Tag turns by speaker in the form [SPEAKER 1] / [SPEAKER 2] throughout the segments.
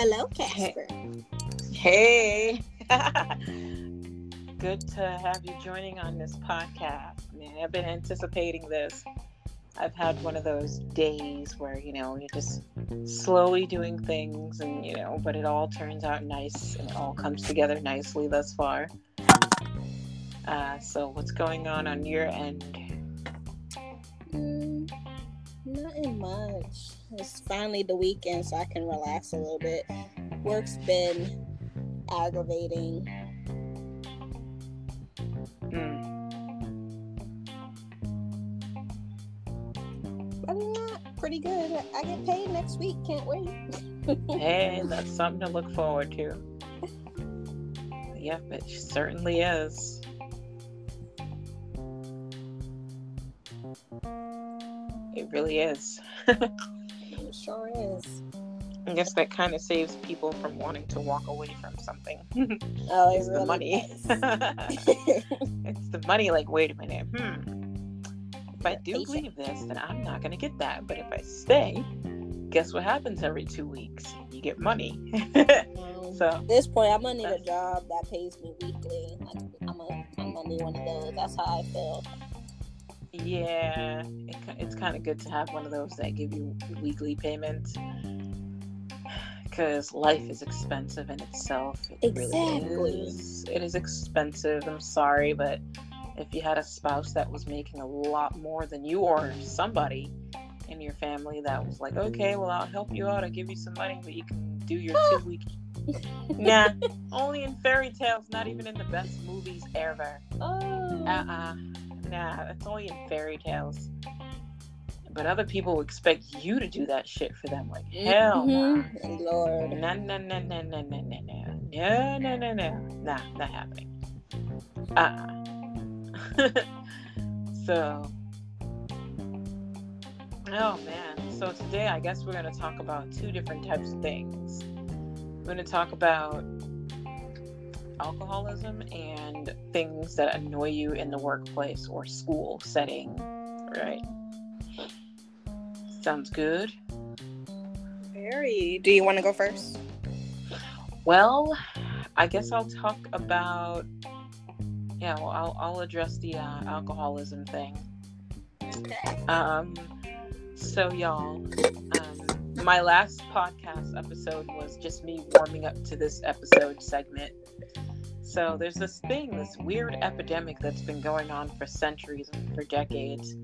[SPEAKER 1] Hello, Casper.
[SPEAKER 2] Hey. Good to have you joining on this podcast. Man, I've been anticipating this. I've had one of those days where, you know, you're just slowly doing things and, you know, but it all turns out nice and it all comes together nicely thus far. Uh, so, what's going on on your end?
[SPEAKER 1] Mm, nothing much. It's finally the weekend, so I can relax a little bit. Work's been aggravating.
[SPEAKER 2] Mm.
[SPEAKER 1] Other than that, pretty good. I get paid next week. Can't wait.
[SPEAKER 2] Hey, that's something to look forward to. Yep, it certainly is. It really is.
[SPEAKER 1] sure is.
[SPEAKER 2] I guess that kind of saves people from wanting to walk away from something.
[SPEAKER 1] Oh, it
[SPEAKER 2] it's
[SPEAKER 1] really
[SPEAKER 2] the money. it's the money. Like, wait a minute. Hmm. If I do leave this, then I'm not gonna get that. But if I stay, guess what happens every two weeks? You get money.
[SPEAKER 1] Um,
[SPEAKER 2] so
[SPEAKER 1] At this point, I'm gonna need a job that pays me weekly. Like I'm gonna, I'm gonna need one of those. That's how I feel.
[SPEAKER 2] Yeah, it, it's kind of good to have one of those that give you weekly payments. Because life is expensive in itself. It
[SPEAKER 1] Exactly.
[SPEAKER 2] really is. It is expensive. I'm sorry, but if you had a spouse that was making a lot more than you or somebody in your family that was like, okay, well, I'll help you out. I'll give you some money, but you can do your two week. nah, only in fairy tales, not even in the best movies ever.
[SPEAKER 1] Oh.
[SPEAKER 2] Uh uh Nah, it's only in fairy tales. But other people expect you to do that shit for them. Like, hell no.
[SPEAKER 1] Mhm. Lord.
[SPEAKER 2] No, no, no, no, no, no, no, no. No, no, no, no. Nah, not happening. Uh-uh. so, oh man. So today I guess we're going to talk about two different types of things. We're going to talk about alcoholism and things that annoy you in the workplace or school setting, right? Sounds good.
[SPEAKER 1] Very. Do you want to go first?
[SPEAKER 2] Well, I guess I'll talk about. Yeah, well, I'll, I'll address the uh, alcoholism thing.
[SPEAKER 1] Okay.
[SPEAKER 2] Um, so, y'all, um, my last podcast episode was just me warming up to this episode segment. So, there's this thing, this weird epidemic that's been going on for centuries and for decades.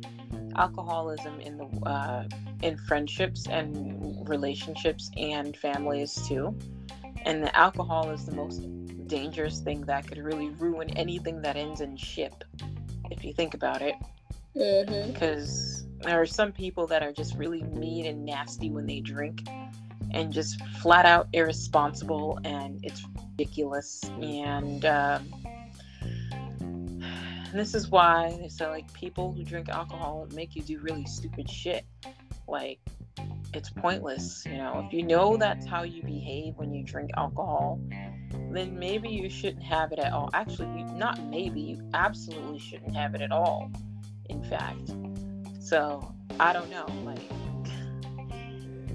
[SPEAKER 2] Alcoholism in the uh, in friendships and relationships and families too. And the alcohol is the most dangerous thing that could really ruin anything that ends in ship if you think about it.
[SPEAKER 1] Mm-hmm.
[SPEAKER 2] because there are some people that are just really mean and nasty when they drink and just flat out irresponsible and it's ridiculous. And um, this is why they say like people who drink alcohol make you do really stupid shit. Like it's pointless you know? If you know that's how you behave when you drink alcohol then maybe you shouldn't have it at all. Actually you, not maybe you absolutely shouldn't have it at all in fact. So i don't know like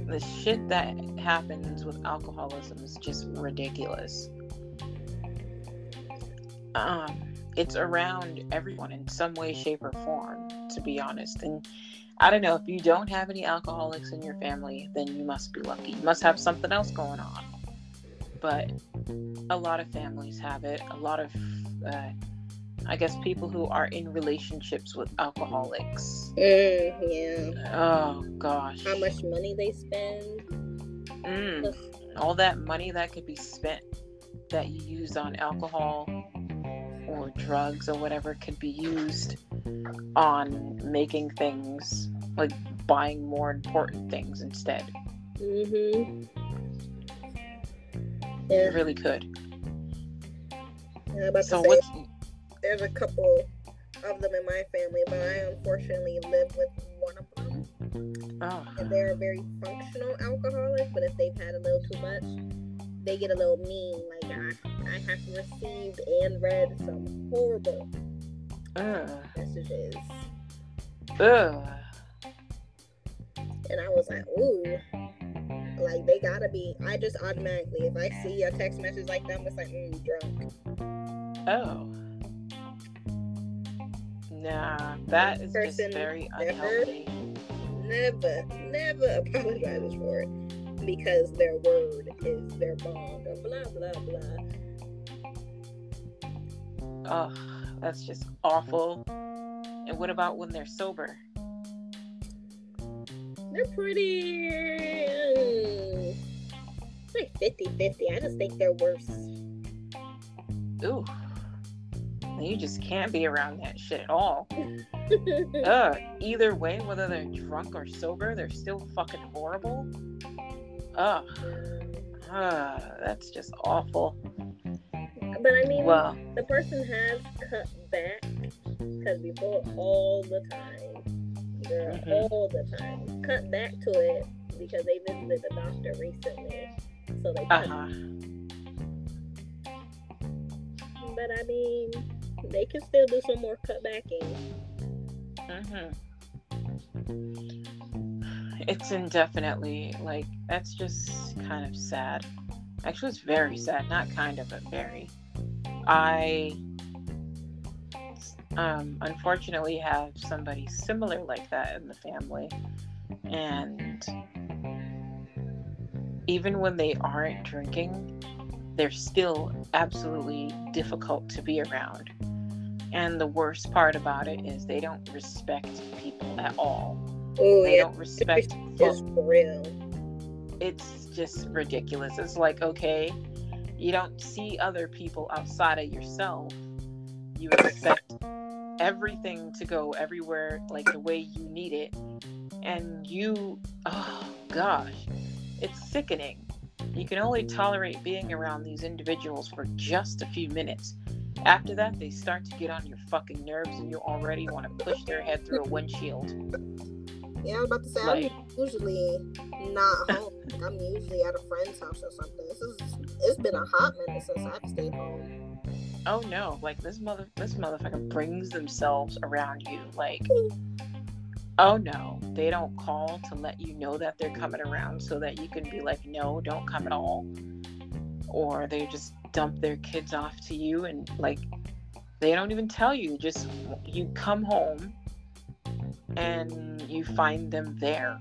[SPEAKER 2] the shit that happens with alcoholism is just ridiculous. Um it's around everyone in some way shape or form to be honest. And i don't know if you don't have any alcoholics in your family then you must be lucky. You must have something else going on. But a lot of families have it. A lot of uh, i guess people who are in relationships with alcoholics
[SPEAKER 1] Mm, yeah.
[SPEAKER 2] oh gosh
[SPEAKER 1] How much money they spend?
[SPEAKER 2] Mm, all that money that could be spent that you use on alcohol or drugs or whatever could be used on making things like buying more important things instead. It
[SPEAKER 1] Yeah.
[SPEAKER 2] really could.
[SPEAKER 1] About
[SPEAKER 2] So what's
[SPEAKER 1] there's a couple of them in my family, but I unfortunately live with one of them.
[SPEAKER 2] oh,
[SPEAKER 1] And they're a very functional alcoholic, but if they've had a little too much, they get a little mean. Like I, I have received and read some horrible
[SPEAKER 2] ugh,
[SPEAKER 1] messages,
[SPEAKER 2] ugh.
[SPEAKER 1] and I was like, ooh, Like they gotta be. I just automatically, if I see a text message like them, it's like mm, drunk.
[SPEAKER 2] Oh. Nah, that is just very
[SPEAKER 1] never-
[SPEAKER 2] unhealthy.
[SPEAKER 1] Never, never apologizes for it because their word is their bond or blah blah blah.
[SPEAKER 2] Oh, that's just awful. And what about when they're sober?
[SPEAKER 1] They're pretty. mm, like 50 50. I just think they're worse.
[SPEAKER 2] Ooh. You just can't be around that shit at all. Ugh. Either way, whether they're drunk or sober, they're still fucking horrible. Ugh. That's just awful.
[SPEAKER 1] But I mean,
[SPEAKER 2] Well,
[SPEAKER 1] the person has cut back because before all the time, girl,
[SPEAKER 2] Mhm.
[SPEAKER 1] all the time, cut back to it because they visited the doctor recently. So they
[SPEAKER 2] uh huh.
[SPEAKER 1] But I mean, they can still do some more cutbacking.
[SPEAKER 2] Mm-hmm. It's indefinitely like that's just kind of sad. Actually, it's very sad. Not kind of, but very. I um, unfortunately have somebody similar like that in the family, and even when they aren't drinking, they're still absolutely difficult to be around. And the worst part about it is they don't respect people at all.
[SPEAKER 1] Oh
[SPEAKER 2] They
[SPEAKER 1] yeah,
[SPEAKER 2] don't respect.
[SPEAKER 1] just for real.
[SPEAKER 2] It's just ridiculous. It's like, okay, you don't see other people outside of yourself. You expect everything to go everywhere like the way you need it. And you, oh gosh, it's sickening. You can only tolerate being around these individuals for just a few minutes. After that, they start to get on your fucking nerves, and you already want to push their head through a windshield.
[SPEAKER 1] Yeah, I was about to say
[SPEAKER 2] Like-
[SPEAKER 1] I'm usually not home. I'm usually at a friend's house or something. This is it's been a hot minute since I've stayed home.
[SPEAKER 2] Oh no, like this mother this motherfucker brings themselves around you. Like oh no. They don't call to let you know that they're coming around so that you can be like, no, don't come at all. Or they just dump their kids off to you and like they don't even tell you. Just you come home and you find them there.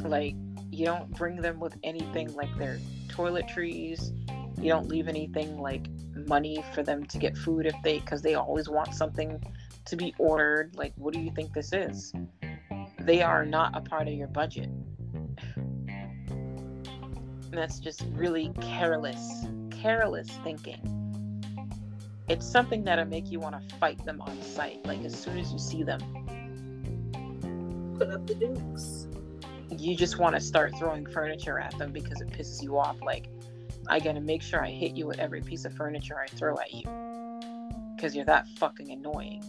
[SPEAKER 2] Like you don't bring them with anything like their toiletries. You don't leave anything like money for them to get food if they because they always want something to be ordered. Like what do you think this is? They are not a part of your budget. And that's just really careless, careless thinking. It's something that'll make you want to fight them on sight, like as soon as you see them.
[SPEAKER 1] Put up the dukes.
[SPEAKER 2] you just want to start throwing furniture at them because it pisses you off. Like, I gotta make sure I hit you with every piece of furniture I throw at you because you're that fucking annoying.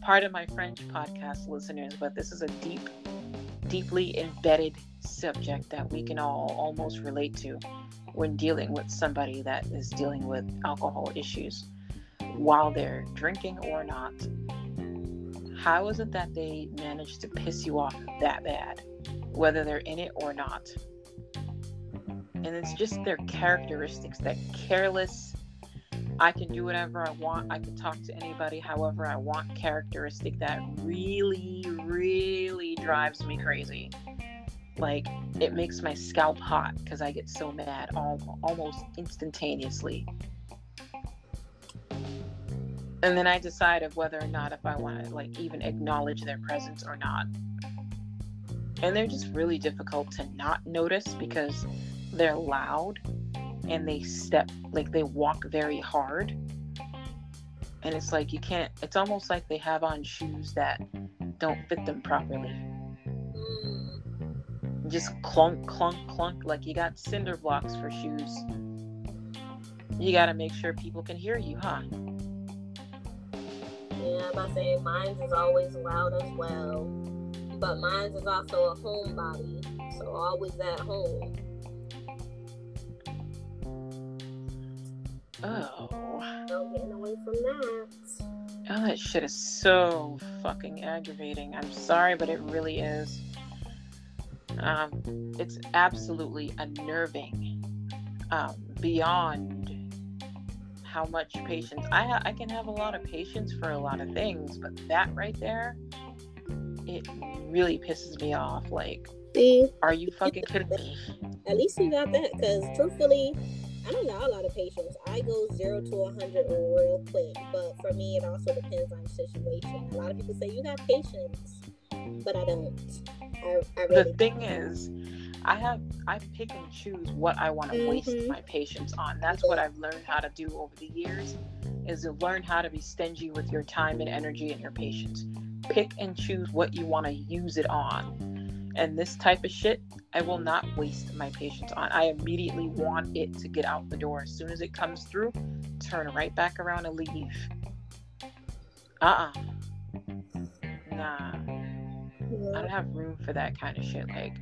[SPEAKER 2] Part of my French podcast listeners, but this is a deep, deeply embedded subject that we can all almost relate to when dealing with somebody that is dealing with alcohol issues while they're drinking or not. How is it that they manage to piss you off that bad? whether they're in it or not. And it's just their characteristics that careless, I can do whatever I want, I can talk to anybody however I want characteristic that really, really drives me crazy. Like, it makes my scalp hot because I get so mad all, almost instantaneously. And then I decide of whether or not if I want to like even acknowledge their presence or not and they're just really difficult to not notice because they're loud and they step like they walk very hard. And it's like you can't it's almost like they have on shoes that don't fit them properly. Just clunk clunk clunk. Like you got cinder blocks for shoes. You got to make sure people can hear you huh?
[SPEAKER 1] Yeah, I'm about to say mine is always loud as well. But mine is also a homebody, so always at home.
[SPEAKER 2] Oh
[SPEAKER 1] No getting away from that.
[SPEAKER 2] Oh, that shit is so fucking aggravating. I'm sorry, but it really is. Um, it's absolutely unnerving um, beyond how much patience I ha- I can have a lot of patience for a lot of things, but that right there, it really pisses me off. Like,
[SPEAKER 1] See,
[SPEAKER 2] are you fucking kidding me?
[SPEAKER 1] at least you got that, because truthfully, I don't got a lot of patience. I go zero to a hundred real quick, but for me, it also depends on the situation. A lot of people say you got patience, but I don't. I, I
[SPEAKER 2] The
[SPEAKER 1] really
[SPEAKER 2] thing is, I have I pick and choose what I want to waste
[SPEAKER 1] Mhm.
[SPEAKER 2] my patience on. That's what I've learned how to do over the years, is to learn how to be stingy with your time and energy and your patience. Pick and choose what you want to use it on. And this type of shit, I will not waste my patience on. I immediately want it to get out the door. As soon as it comes through, turn right back around and leave. Uh uh Nah. I don't have room for that kind of shit. Like,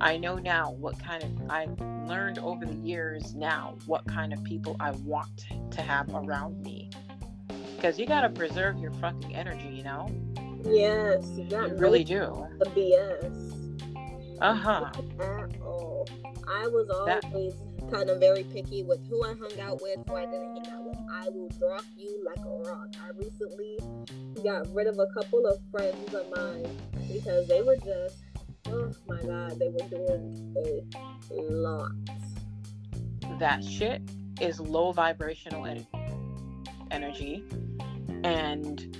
[SPEAKER 2] I know now what kind of I've learned over the years now what kind of people I want to have around me. Because you gotta preserve your fucking energy, you know.
[SPEAKER 1] yes, you
[SPEAKER 2] You really do.
[SPEAKER 1] the BS.
[SPEAKER 2] Uh huh.
[SPEAKER 1] at all. I was
[SPEAKER 2] That-
[SPEAKER 1] always kind of very picky with who I hung out with, who I didn't hang out with. I will drop you like a rock. I recently got rid of a couple of friends of mine because they were just, oh my god, they were doing a lot.
[SPEAKER 2] That shit is low vibrational en- energy, and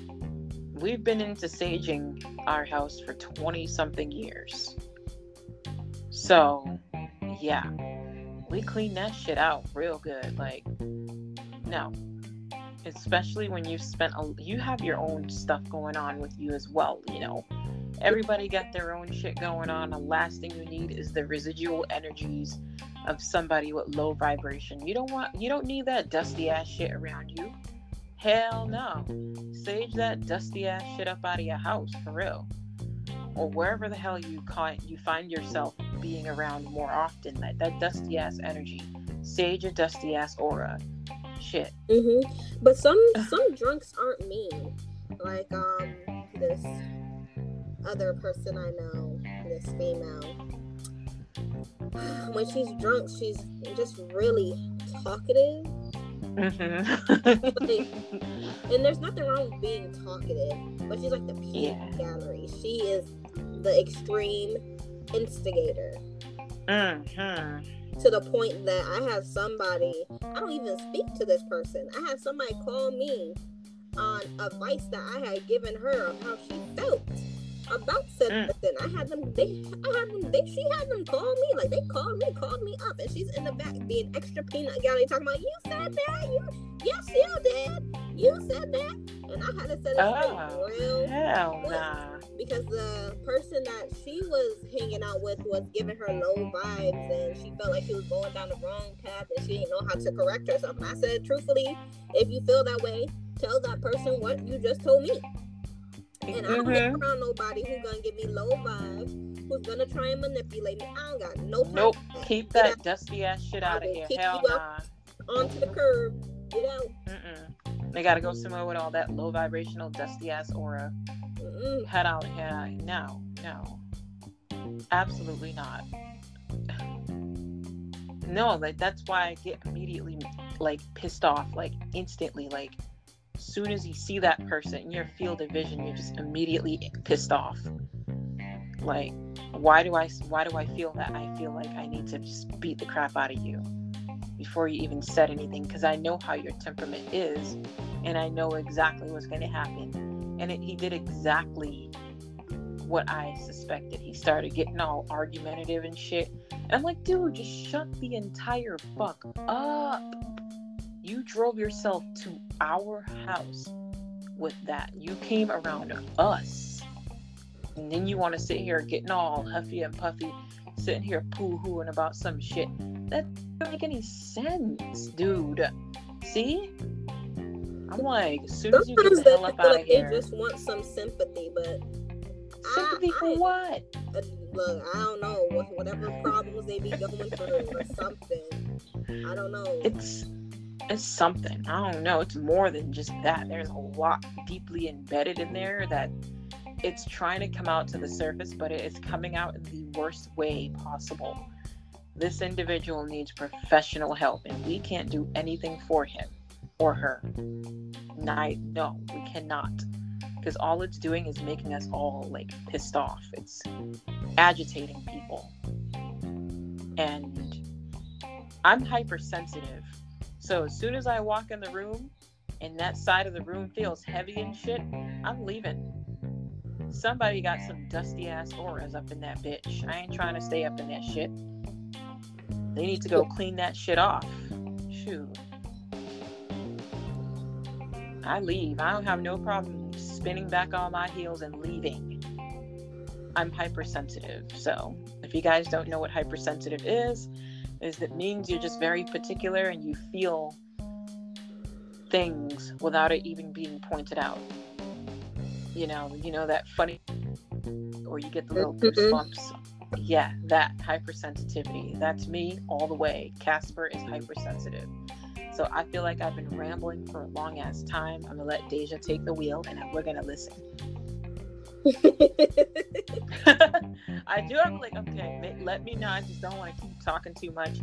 [SPEAKER 2] we've been into saging our house for twenty something years. So, yeah, we clean that shit out real good. Like, no, especially when you've spent a, you have your own stuff going on with you as well. You know, everybody got their own shit going on. The last thing you need is the residual energies of somebody with low vibration. You don't want, you don't need that dusty ass shit around you. Hell no. Sage that dusty ass shit up out of your house for real or wherever the hell you ca- you find yourself being around more often that, that dusty ass energy sage a dusty ass aura shit
[SPEAKER 1] hmm But some some drunks aren't mean. Like um this other person I know, this female. When she's drunk, she's just really talkative.
[SPEAKER 2] mm-hmm.
[SPEAKER 1] And there's nothing wrong with being talkative, but she's like the peak
[SPEAKER 2] Yeah.
[SPEAKER 1] gallery. She is the extreme instigator
[SPEAKER 2] mm-hmm.
[SPEAKER 1] to the point that I have somebody, I don't even speak to this person. I had somebody call me on advice that I had given her of how she felt about said
[SPEAKER 2] Mm.
[SPEAKER 1] person. I had them, they, I had them, they, she had them call me, like they called me, called me up, and she's in the back being extra peanut gallery talking about, you said that, you, yes, you did, you said that, and I had to set it
[SPEAKER 2] oh
[SPEAKER 1] real
[SPEAKER 2] hell nah
[SPEAKER 1] because the person that she was hanging out with was giving her low vibes and she felt like she was going down the wrong path and she didn't know how to correct herself. And I said, truthfully, if you feel that way, tell that person what you just told me. And I don't hang
[SPEAKER 2] Mhm.
[SPEAKER 1] around nobody who's gonna give me low vibes, who's gonna try and manipulate me. I don't got no time
[SPEAKER 2] nope
[SPEAKER 1] that.
[SPEAKER 2] keep
[SPEAKER 1] Get
[SPEAKER 2] that dusty ass shit out of here
[SPEAKER 1] kick
[SPEAKER 2] hell
[SPEAKER 1] you
[SPEAKER 2] nah
[SPEAKER 1] onto the curb. Get out.
[SPEAKER 2] Mm-mm. they gotta go somewhere with all that low vibrational dusty ass aura
[SPEAKER 1] Mm-mm.
[SPEAKER 2] head out yeah no no absolutely not no like that's why i get immediately like pissed off like instantly like soon as you see that person in your field of vision you're just immediately pissed off like why do i why do i feel that i feel like i need to just beat the crap out of you before you even said anything because i know how your temperament is and i know exactly what's going to happen and it, he did exactly what I suspected. He started getting all argumentative and shit. And I'm like, dude, just shut the entire fuck up. You drove yourself to our house with that. You came around us. And then you want to sit here getting all huffy and puffy, sitting here poo hooing about some shit. That doesn't make any sense, dude. See? I'm like, as soon as you get the hell up
[SPEAKER 1] feel
[SPEAKER 2] out of
[SPEAKER 1] like they just want some sympathy, but
[SPEAKER 2] Sympathy
[SPEAKER 1] I,
[SPEAKER 2] for
[SPEAKER 1] I,
[SPEAKER 2] what?
[SPEAKER 1] uh, look, I don't know whatever problems they be going through or something. I don't know.
[SPEAKER 2] It's it's something. I don't know. It's more than just that. There's a lot deeply embedded in there that it's trying to come out to the surface, but it is coming out in the worst way possible. This individual needs professional help, and we can't do anything for him or her. No, we cannot. Because all it's doing is making us all like pissed off. It's agitating people. And I'm hypersensitive. So as soon as I walk in the room and that side of the room feels heavy and shit, I'm leaving. Somebody got some dusty ass auras up in that bitch. I ain't trying to stay up in that shit. They need to go clean that shit off. Shoot. I leave. I don't have no problem spinning back on my heels and leaving. I'm hypersensitive. So, if you guys don't know what hypersensitive is, is it means you're just very particular and you feel things without it even being pointed out. You know, you know that funny or you get the little
[SPEAKER 1] Mhm.
[SPEAKER 2] goosebumps. Yeah, that hypersensitivity. That's me all the way. Casper is hypersensitive. So I feel like I've been rambling for a long ass time. I'm gonna let Deja take the wheel and we're gonna listen. I do I'm like okay, let me know. I just don't want to keep talking too much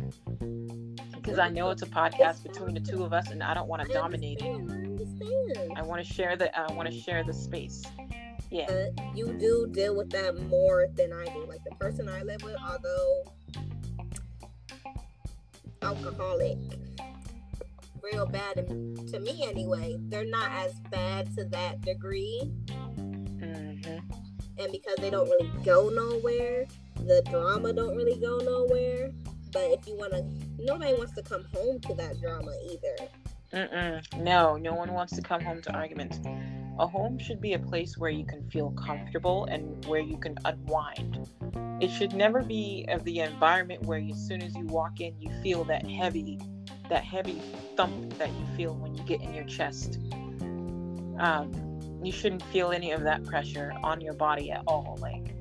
[SPEAKER 2] because I know it's a podcast between the two of us, and I don't want to dominate it.
[SPEAKER 1] I
[SPEAKER 2] want to share the I want to share the space. Yeah,
[SPEAKER 1] But you do deal with that more than I do. Like the person I live with, although alcoholic, real bad to me anyway, they're not as bad to that degree.
[SPEAKER 2] Hmm
[SPEAKER 1] And because they don't really go nowhere, the drama don't really go nowhere. But if you want to, nobody wants to come home to that drama either.
[SPEAKER 2] Mm-mm. No, no one wants to come home to arguments. A home should be a place where you can feel comfortable and where you can unwind. It should never be of the environment where you, as soon as you walk in, you feel that heavy, that heavy thump that you feel when you get in your chest. Um, you shouldn't feel any of that pressure on your body at all. Like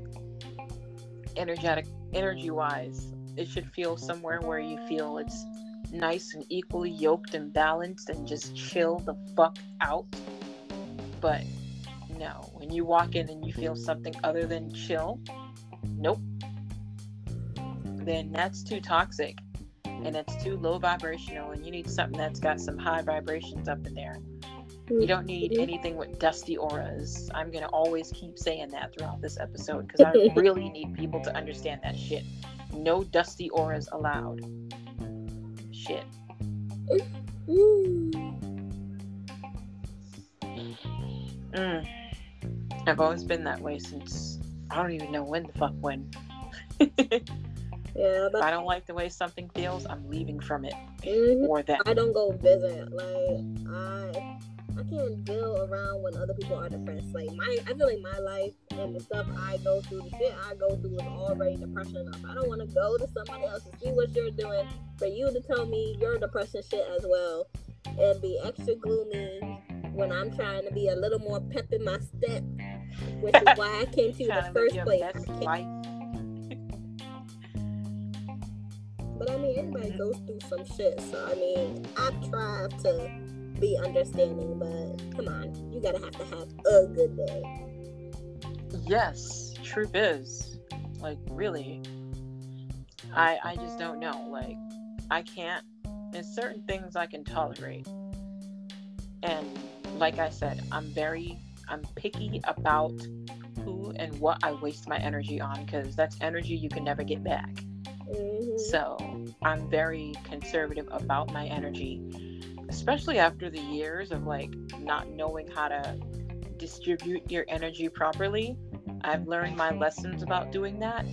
[SPEAKER 2] energetic, energy-wise, it should feel somewhere where you feel it's nice and equally yoked and balanced and just chill the fuck out. But no, when you walk in and you feel something other than chill, nope. Then that's too toxic and it's too low vibrational and you need something that's got some high vibrations up in there. You don't need
[SPEAKER 1] Mhm.
[SPEAKER 2] anything with dusty auras. I'm going to always keep saying that throughout this episode because I really need people to understand that shit. No dusty auras allowed. Shit.
[SPEAKER 1] Mm.
[SPEAKER 2] I've always been that way since I don't even know when the fuck when.
[SPEAKER 1] Yeah,
[SPEAKER 2] I don't like the way something feels, I'm leaving from it
[SPEAKER 1] Mhm.
[SPEAKER 2] or that.
[SPEAKER 1] I don't go visit. Like I, I can't deal around when other people are depressed. Like my, I feel like my life and the stuff I go through, the shit I go through is already depression enough. I don't want to go to somebody else to see what you're doing for you to tell me your depression shit as well, and be extra gloomy when I'm trying to be a little more pep in my step, which is why I came to you in the first place.
[SPEAKER 2] best
[SPEAKER 1] I
[SPEAKER 2] life.
[SPEAKER 1] But I mean, everybody mm-hmm. goes through some shit. So I mean, I try to be understanding, but come on, you gotta have to have a good day.
[SPEAKER 2] Yes, truth is, like really, I I just don't know. Like, I can't. There's certain things I can tolerate, and like I said, I'm very I'm picky about who and what I waste my energy on because that's energy you can never get back.
[SPEAKER 1] hmm
[SPEAKER 2] So I'm very conservative about my energy, especially after the years of like not knowing how to distribute your energy properly. I've learned my lessons about doing that.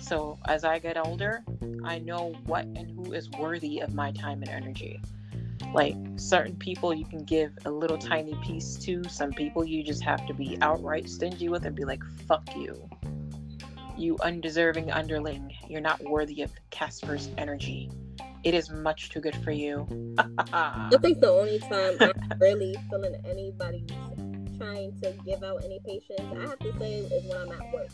[SPEAKER 2] So as I get older, I know what and who is worthy of my time and energy. Like certain people you can give a little tiny piece to, some people you just have to be outright stingy with and be like, fuck you you undeserving underling. You're not worthy of Casper's energy. It is much too good for you.
[SPEAKER 1] I think the only time I'm really feeling anybody's trying to give out any patience, I have to say, is when I'm at work.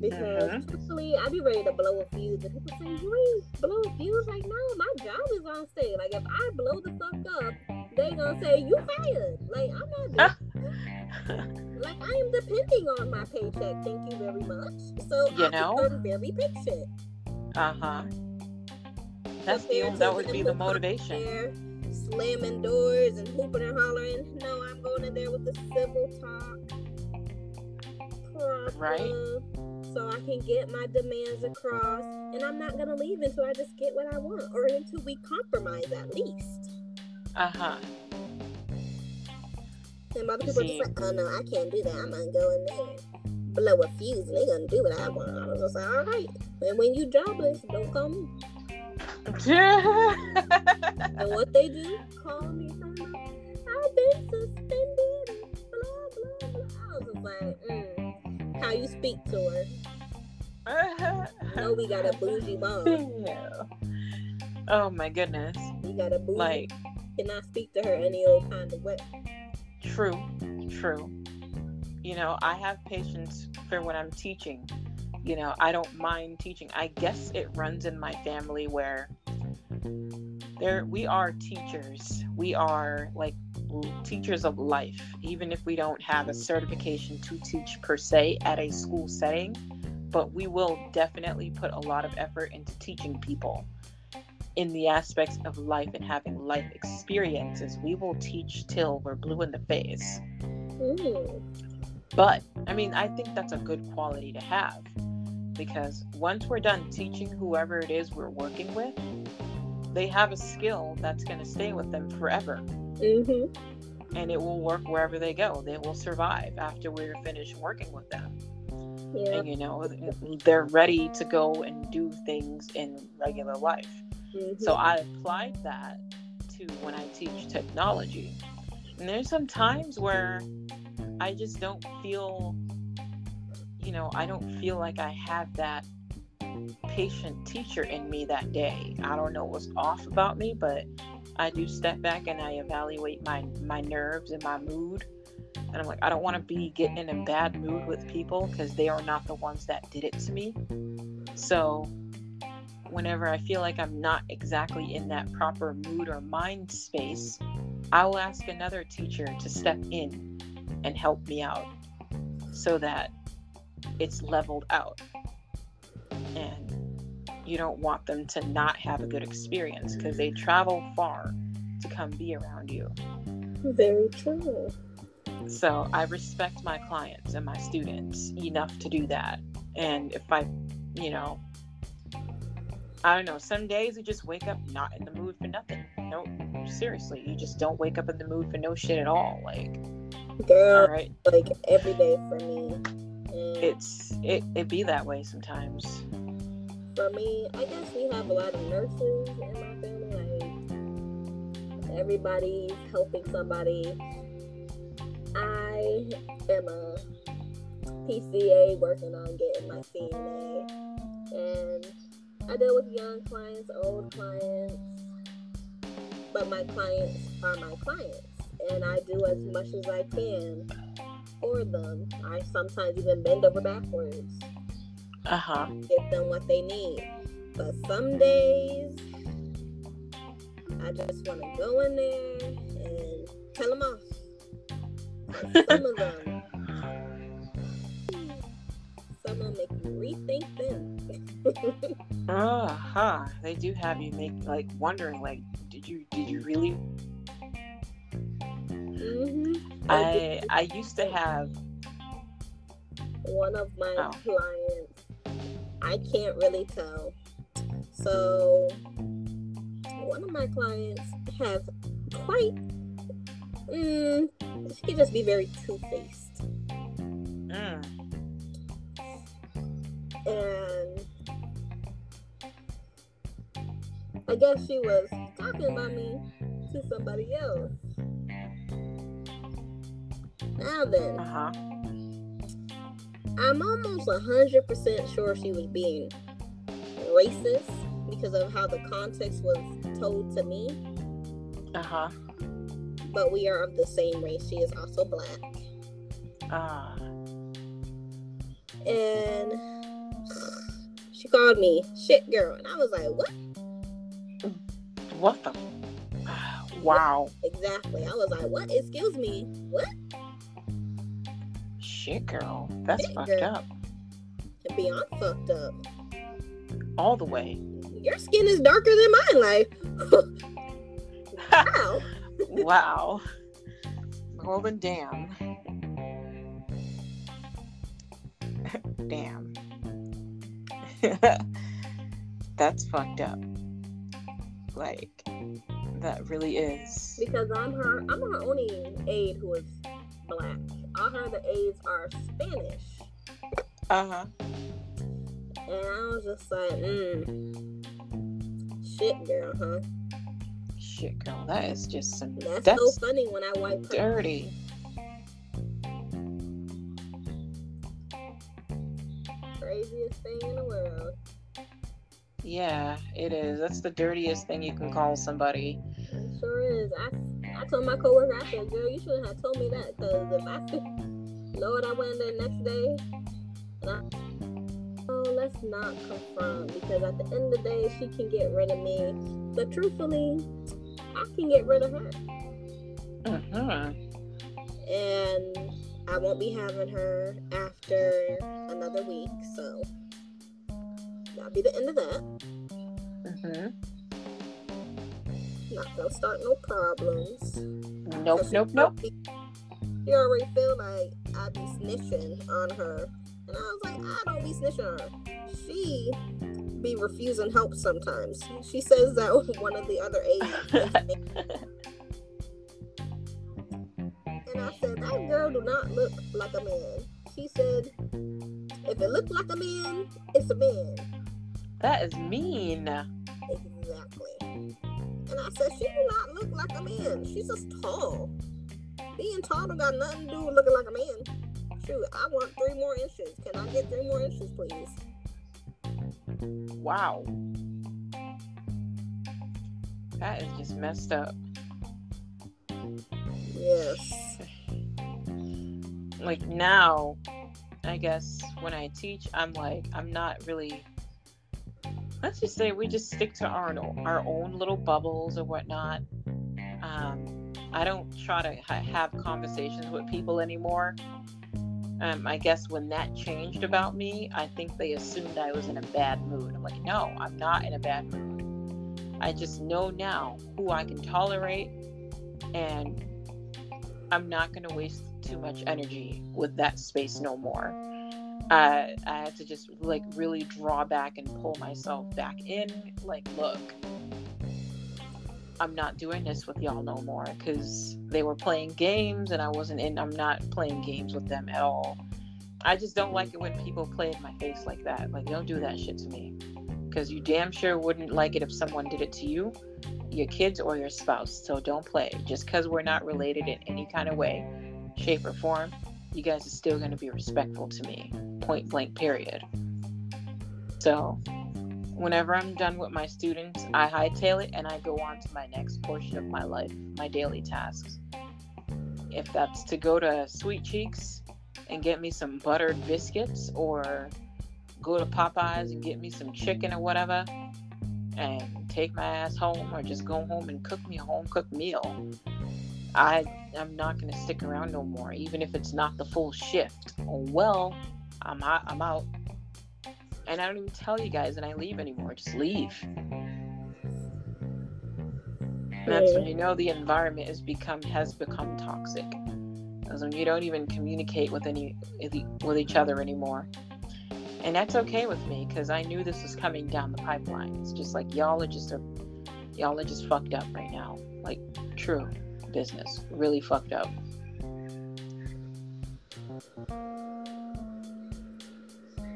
[SPEAKER 1] Because
[SPEAKER 2] Mhm.
[SPEAKER 1] truthfully, I be ready to blow a fuse, and people say, "You ain't blow a fuse." Like, no, my job is on stage. Like, if I blow the fuck up, they gonna say you fired. Like, I'm not. doing- like I am depending on my paycheck. Thank you very much. So
[SPEAKER 2] You
[SPEAKER 1] I
[SPEAKER 2] know?
[SPEAKER 1] very patient.
[SPEAKER 2] Uh huh. That's the that would be the motivation.
[SPEAKER 1] there slamming doors and hooping and hollering. No, I'm going in there with the civil talk. Proper,
[SPEAKER 2] Right.
[SPEAKER 1] So I can get my demands across, and I'm not gonna leave until I just get what I want, or until we compromise at least.
[SPEAKER 2] Uh huh.
[SPEAKER 1] And other people are just like, oh no, I can't do that. I'm gonna go in there, blow a fuse, and they're gonna do what I want. I was just like, all right. And when you jobless, don't call me. And what they do, call me I've been suspended, blah, blah, blah. I was just like, mm, how you speak to her. Know we got a bougie mom.
[SPEAKER 2] Yeah. Oh my goodness.
[SPEAKER 1] We got a bougie.
[SPEAKER 2] Like,
[SPEAKER 1] cannot speak to her any old kind of way.
[SPEAKER 2] true, true. You know, I have patience for when I'm teaching. You know, I don't mind teaching. I guess it runs in my family where there we are teachers. We are like teachers of life, even if we don't have a certification to teach per se at a school setting. But we will definitely put a lot of effort into teaching people in the aspects of life and having life experiences. We will teach till we're blue in the face.
[SPEAKER 1] Mm.
[SPEAKER 2] But I mean, I think that's a good quality to have because once we're done teaching whoever it is we're working with, they have a skill that's going to stay with them forever
[SPEAKER 1] Mm-hmm.
[SPEAKER 2] and it will work wherever they go. They will survive after we're finished working with them.
[SPEAKER 1] Yeah.
[SPEAKER 2] And you know, they're ready to go and do things in regular life.
[SPEAKER 1] mhm.
[SPEAKER 2] So I applied that to when I teach technology. And there's some times where I just don't feel, you know, I don't feel like I have that patient teacher in me that day. I don't know what's off about me, but I do step back and I evaluate my my nerves and my mood. And I'm like, I don't want to be getting in a bad mood with people because they are not the ones that did it to me. So whenever I feel like I'm not exactly in that proper mood or mind space, I will ask another teacher to step in and help me out so that it's leveled out. And you don't want them to not have a good experience because they travel far to come be around you.
[SPEAKER 1] Very true.
[SPEAKER 2] So I respect my clients and my students enough to do that. And if I, you know, I don't know, some days you just wake up not in the mood for nothing. No, seriously, you just don't wake up in the mood for no shit at all. Like,
[SPEAKER 1] Girl,
[SPEAKER 2] all right,
[SPEAKER 1] like every day for me. And
[SPEAKER 2] it's it it be that way sometimes.
[SPEAKER 1] for me, I guess we have a lot of nurses in my family. Like everybody's helping somebody. I am a PCA working on getting my CNA, and I deal with young clients, old clients, but my clients are my clients, and I do as much as I can for them. I sometimes even bend over backwards
[SPEAKER 2] Uh huh.
[SPEAKER 1] get them what they need. But some days, I just want to go in there and tell them off. Some of them, some of them make you rethink them.
[SPEAKER 2] Uh huh. They do have you make like wondering, like, did you did you really?
[SPEAKER 1] hmm
[SPEAKER 2] I I used to have.
[SPEAKER 1] one of my
[SPEAKER 2] Oh.
[SPEAKER 1] clients, I can't really tell. So, one of my clients have quite, mm, she can just be very two faced.
[SPEAKER 2] Mm,
[SPEAKER 1] and I guess she was talking about me to somebody else. Now then,
[SPEAKER 2] uh huh.
[SPEAKER 1] I'm almost hundred percent sure she was being racist because of how the context was told to me.
[SPEAKER 2] Uh huh.
[SPEAKER 1] But we are of the same race. She is also black,
[SPEAKER 2] Ah.
[SPEAKER 1] and she called me shit girl, and I was like, "What?"
[SPEAKER 2] What the? Wow.
[SPEAKER 1] Exactly. I was like, "What? Excuse me, what?"
[SPEAKER 2] Shit, girl. That's
[SPEAKER 1] Shit,
[SPEAKER 2] fucked up.
[SPEAKER 1] And beyond fucked up.
[SPEAKER 2] All the way.
[SPEAKER 1] Your skin is darker than mine. Like, wow.
[SPEAKER 2] wow. Well then damn. damn. That's fucked up. Like that really is.
[SPEAKER 1] Because I'm her. I'm her only aide who is black. Her other aides are Spanish.
[SPEAKER 2] Uh-huh.
[SPEAKER 1] And I was just like, mm. Shit, girl, huh?
[SPEAKER 2] Shit girl, that is just some
[SPEAKER 1] That's,
[SPEAKER 2] that's
[SPEAKER 1] so funny when I wipe her.
[SPEAKER 2] dirty.
[SPEAKER 1] Craziest thing in the world.
[SPEAKER 2] Yeah, it is. That's the dirtiest thing you can call somebody.
[SPEAKER 1] It sure is. I, I told my coworker, I said, girl, you shouldn't have told me that. Because if I know what I went there next day, and I, oh, let's not confront. Because at the end of the day, she can get rid of me. But truthfully, I can get rid of her.
[SPEAKER 2] Uh-huh.
[SPEAKER 1] and I won't be having her after another week, so that'll be the end of that.
[SPEAKER 2] Mm-hmm.
[SPEAKER 1] Not gonna start no problems.
[SPEAKER 2] Nope, nope, nope.
[SPEAKER 1] She already feel like I be snitching on her, and I was like, I don't be snitching on her. She be refusing help sometimes. She says that one of the other aides. And I said, that girl do not look like a man. She said, if it looked like a man, it's a man.
[SPEAKER 2] That is mean.
[SPEAKER 1] Exactly. And I said, she do not look like a man. She's just tall. Being tall don't got nothing to do with looking like a man. Shoot, I want three more inches. Can I get three more inches, please?
[SPEAKER 2] Wow. That is just messed up.
[SPEAKER 1] Yes.
[SPEAKER 2] Like now, I guess when I teach, I'm like, I'm not really. Let's just say we just stick to our our own little bubbles or whatnot. Um, I don't try to ha- have conversations with people anymore. Um, I guess when that changed about me, I think they assumed I was in a bad mood. I'm like, no, I'm not in a bad mood. I just know now who I can tolerate, and I'm not going to waste too much energy with that space no more. Uh, I had to just like really draw back and pull myself back in. Like, look, I'm not doing this with y'all no more because they were playing games and I wasn't in. I'm not playing games with them at all. I just don't like it when people play in my face like that. Like, don't do that shit to me because you damn sure wouldn't like it if someone did it to you, your kids, or your spouse. So don't play. Just because we're not related in any kind of way, shape, or form, you guys are still going to be respectful to me. Point blank, period. So, whenever I'm done with my students, I hightail it and I go on to my next portion of my life, my daily tasks. If that's to go to Sweet Cheeks and get me some buttered biscuits or go to Popeyes and get me some chicken or whatever and take my ass home or just go home and cook me a home cooked meal. I I'm not gonna stick around no more, even if it's not the full shift. Oh well, I'm out, I'm out. And I don't even tell you guys that I leave anymore. Just leave. And that's when you know the environment has become has become toxic. That's when you don't even communicate with any with each other anymore. And that's okay with me because I knew this was coming down the pipeline. It's just like y'all are just a y'all are just fucked up right now. Like true business. Really fucked up.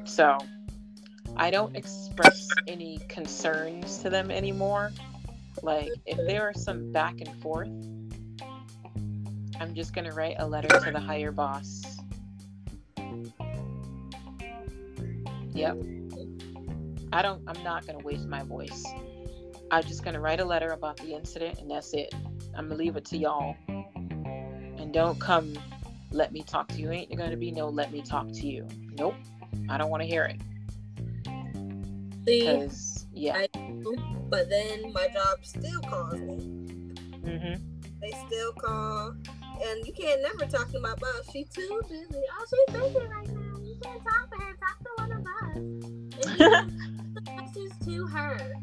[SPEAKER 2] So I don't express any concerns to them anymore. Like if there are some back and forth, I'm just gonna write a letter to the higher boss. Yep. I don't I'm not gonna waste my voice. I'm just gonna write a letter about the incident and that's it. I'm gonna leave it to y'all. And don't come let me talk to you. Ain't you gonna be no let me talk to you. Nope. I don't wanna hear it.
[SPEAKER 1] See,
[SPEAKER 2] Because yeah.
[SPEAKER 1] Do, but then my job still calls me.
[SPEAKER 2] Mm-hmm.
[SPEAKER 1] They still call and you can't never talk to my boss. She too busy. Oh, she's busy right now. You can't talk to her. Talk to one of us. And you message to her.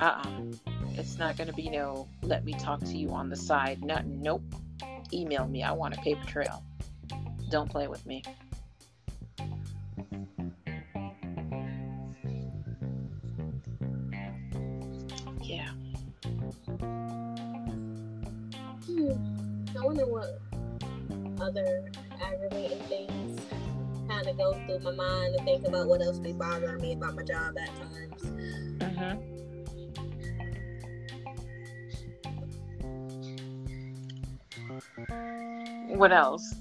[SPEAKER 2] uh-uh it's not gonna be no let me talk to you on the side no nope email me i want a paper trail don't play with me yeah
[SPEAKER 1] Hmm. I wonder what other aggravating things kind of go through my mind to think about what else be bothering me about my job at times.
[SPEAKER 2] mm-hmm. What else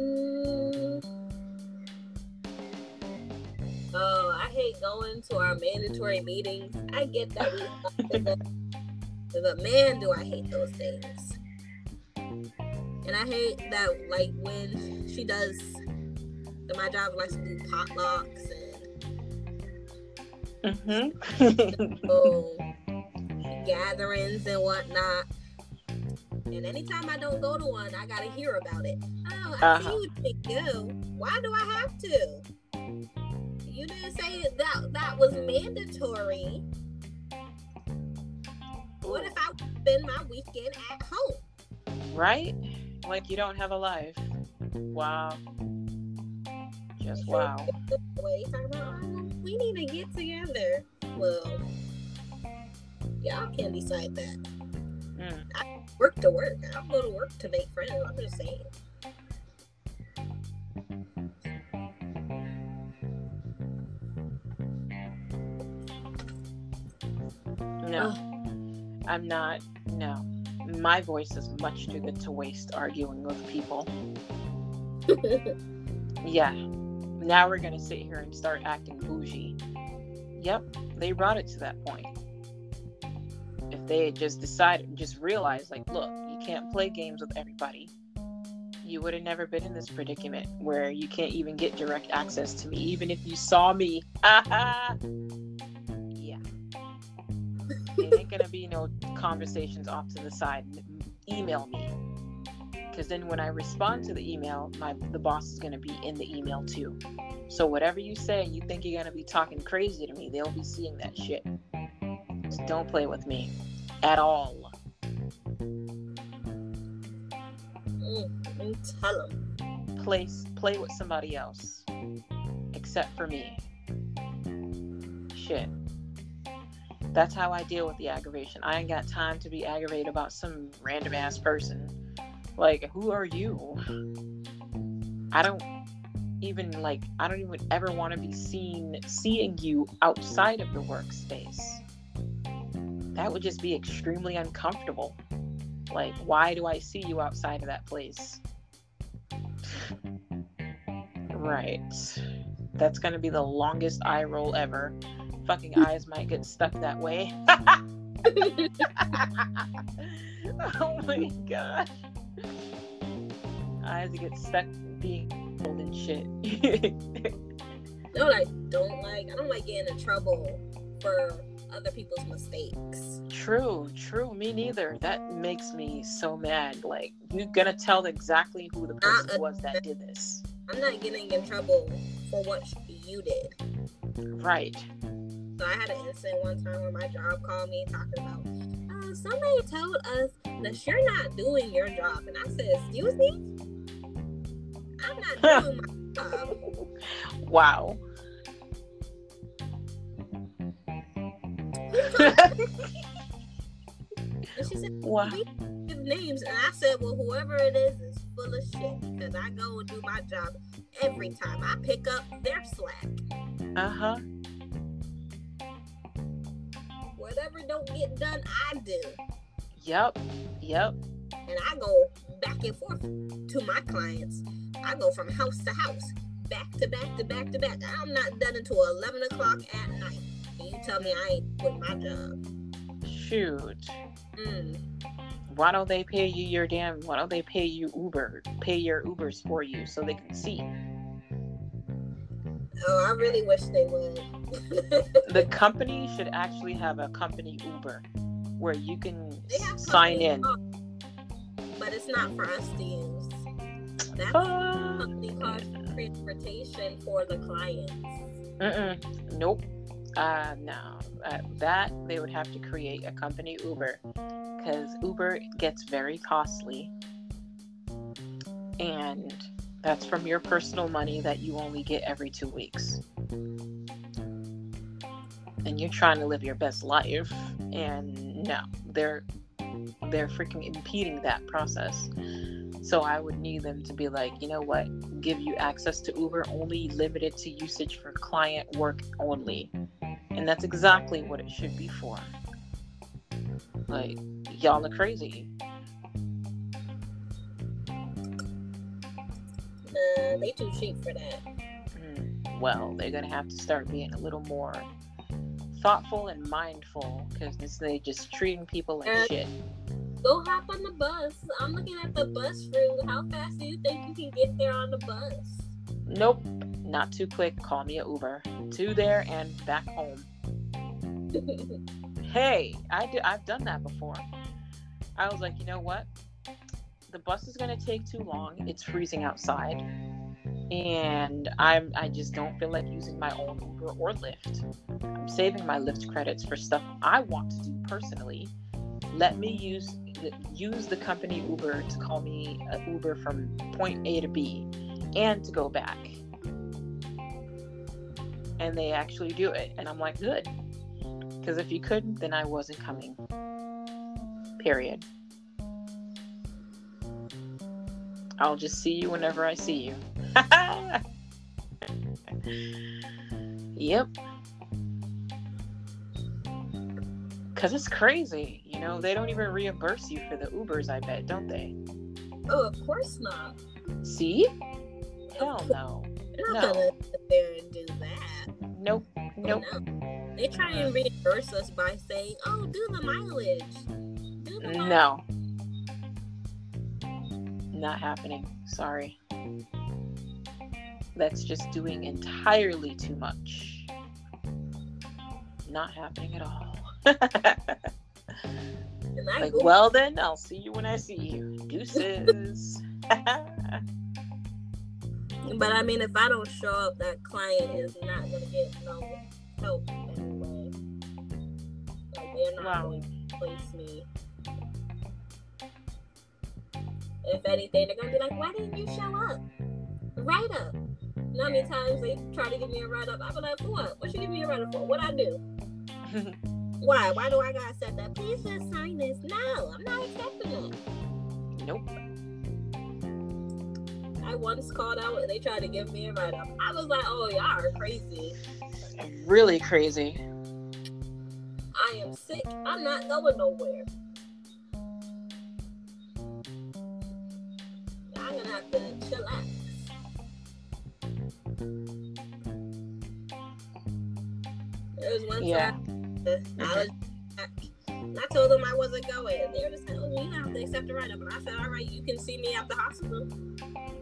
[SPEAKER 1] Mm. Oh, I hate going to our mandatory meetings. I get that we but man, do I hate those things. And I hate that, like, when she does, that my job likes to do potlucks and
[SPEAKER 2] mm-hmm.
[SPEAKER 1] oh, gatherings and whatnot. And anytime I don't go to one, I gotta hear about it. Oh, I
[SPEAKER 2] Uh-huh.
[SPEAKER 1] see you didn't go. Why do I have to? You didn't say that that was mandatory. What if I spend my weekend at home?
[SPEAKER 2] right like you don't have a life wow just wow
[SPEAKER 1] Wait, talking about, we need to get together. Well, y'all can decide that.
[SPEAKER 2] Mm.
[SPEAKER 1] Work to work. I don't go to work to make friends. I'm just saying.
[SPEAKER 2] no. I'm not no. My voice is much too good to waste arguing with people. Yeah. Now we're gonna sit here and start acting bougie. Yep they brought it to that point if they had just decided just realized like look you can't play games with everybody. You would have never been in this predicament where you can't even get direct access to me even if you saw me. Yeah. It ain't gonna be no conversations off to the side. Email me. Because then when i respond to the email my the boss is gonna be in the email too. So whatever you say you think you're gonna be talking crazy to me they'll be seeing that shit don't play with me at all.
[SPEAKER 1] Mm, tell them.
[SPEAKER 2] play play with somebody else except for me. Shit. That's how i deal with the aggravation. I ain't got time to be aggravated about some random ass person. Like who are you? I don't even like i don't even ever want to be seen seeing you outside of the workspace that would just be extremely uncomfortable like why do i see you outside of that place Right. That's gonna be the longest eye roll ever. Fucking eyes might get stuck that way. oh my gosh. Eyes get stuck being old and shit.
[SPEAKER 1] No, I don't like. I don't like getting in trouble for other people's mistakes.
[SPEAKER 2] true, true. Me neither. That makes me so mad. Like, you're gonna tell exactly who the person was that did this.
[SPEAKER 1] I'm not getting in trouble for what you did.
[SPEAKER 2] Right.
[SPEAKER 1] So I had an incident one time where my job called me talking about, uh, somebody told us that you're not doing your job. And I said, excuse me? I'm not doing my job.
[SPEAKER 2] Wow.
[SPEAKER 1] She said,
[SPEAKER 2] wow.
[SPEAKER 1] names. And I said, well, whoever it is is full of shit because I go and do my job every time. I pick up their slack.
[SPEAKER 2] Uh huh.
[SPEAKER 1] Whatever don't get done, I do.
[SPEAKER 2] Yep. Yep.
[SPEAKER 1] And I go back and forth to my clients. I go from house to house, back to back to back to back. I'm not done until 11 o'clock at night. You tell me I ain't quit my job.
[SPEAKER 2] Shoot.
[SPEAKER 1] Mm.
[SPEAKER 2] Why don't they pay you your damn? Why don't they pay you Uber? Pay your Ubers for you so they can see.
[SPEAKER 1] Oh, I really wish they would.
[SPEAKER 2] The company should actually have a company Uber where you can sign in.
[SPEAKER 1] but it's not for us to use. That's
[SPEAKER 2] Uh,
[SPEAKER 1] company called transportation for the clients.
[SPEAKER 2] Mm-mm. Nope. Uh, no. Uh, that they would have to create a company Uber because Uber gets very costly, and that's from your personal money that you only get every two weeks. And you're trying to live your best life, and no, they're they're freaking impeding that process. So I would need them to be like, you know what, give you access to Uber only limited to usage for client work only. And that's exactly what it should be for. Like, y'all are crazy.
[SPEAKER 1] Uh, they too cheap for that.
[SPEAKER 2] Mm, Well, they're gonna have to start being a little more thoughtful and mindful because this they just treating people like
[SPEAKER 1] Uh,
[SPEAKER 2] shit.
[SPEAKER 1] Go hop on the bus. I'm looking at the bus route. How fast do you think you can get there on the bus?
[SPEAKER 2] Nope, not too quick. Call me a Uber to there and back home. hey, I do, I've done that before. I was like, you know what? The bus is gonna take too long. It's freezing outside, and I'm I just don't feel like using my own Uber or Lyft. I'm saving my Lyft credits for stuff I want to do personally. Let me use use the company Uber to call me an Uber from point A to B, and to go back. And they actually do it, and I'm like, good. Because if you couldn't, then I wasn't coming. Period. I'll just see you whenever I see you. yep. Because it's crazy. You know, they don't even reimburse you for the Ubers, I bet, don't they?
[SPEAKER 1] oh, of course not.
[SPEAKER 2] See? Hell no.
[SPEAKER 1] They're not
[SPEAKER 2] No.
[SPEAKER 1] gonna sit there and do that.
[SPEAKER 2] Nope. Nope.
[SPEAKER 1] No. They try and reimburse us by saying, "Oh, do the mileage." Do the mileage.
[SPEAKER 2] No. Not happening. Sorry. That's just doing entirely too much. Not happening at all. Like, well, then I'll see you when I see you. Deuces.
[SPEAKER 1] But I mean, if I don't show up, that client is not gonna get no help anyway. Like they're not
[SPEAKER 2] Wow.
[SPEAKER 1] going to place me. If anything, they're gonna be like, "Why didn't you show up? Write up." You know how many times they try to give me a write up? I be like, "For what? What you give me a write up for? What I do? Why? Why do I gotta accept that? Please just sign this." No, I'm not accepting it.
[SPEAKER 2] nope.
[SPEAKER 1] I once called out and they tried to give me a write up. I was like, "Oh, y'all are crazy."
[SPEAKER 2] Really crazy.
[SPEAKER 1] I am sick. I'm not going nowhere. I'm gonna have to chillax. There was one
[SPEAKER 2] Yeah.
[SPEAKER 1] time I mm-hmm. was and I told them I wasn't going. And they were just like, oh, you have to accept the write up. And I said, all right, you can see me at the hospital.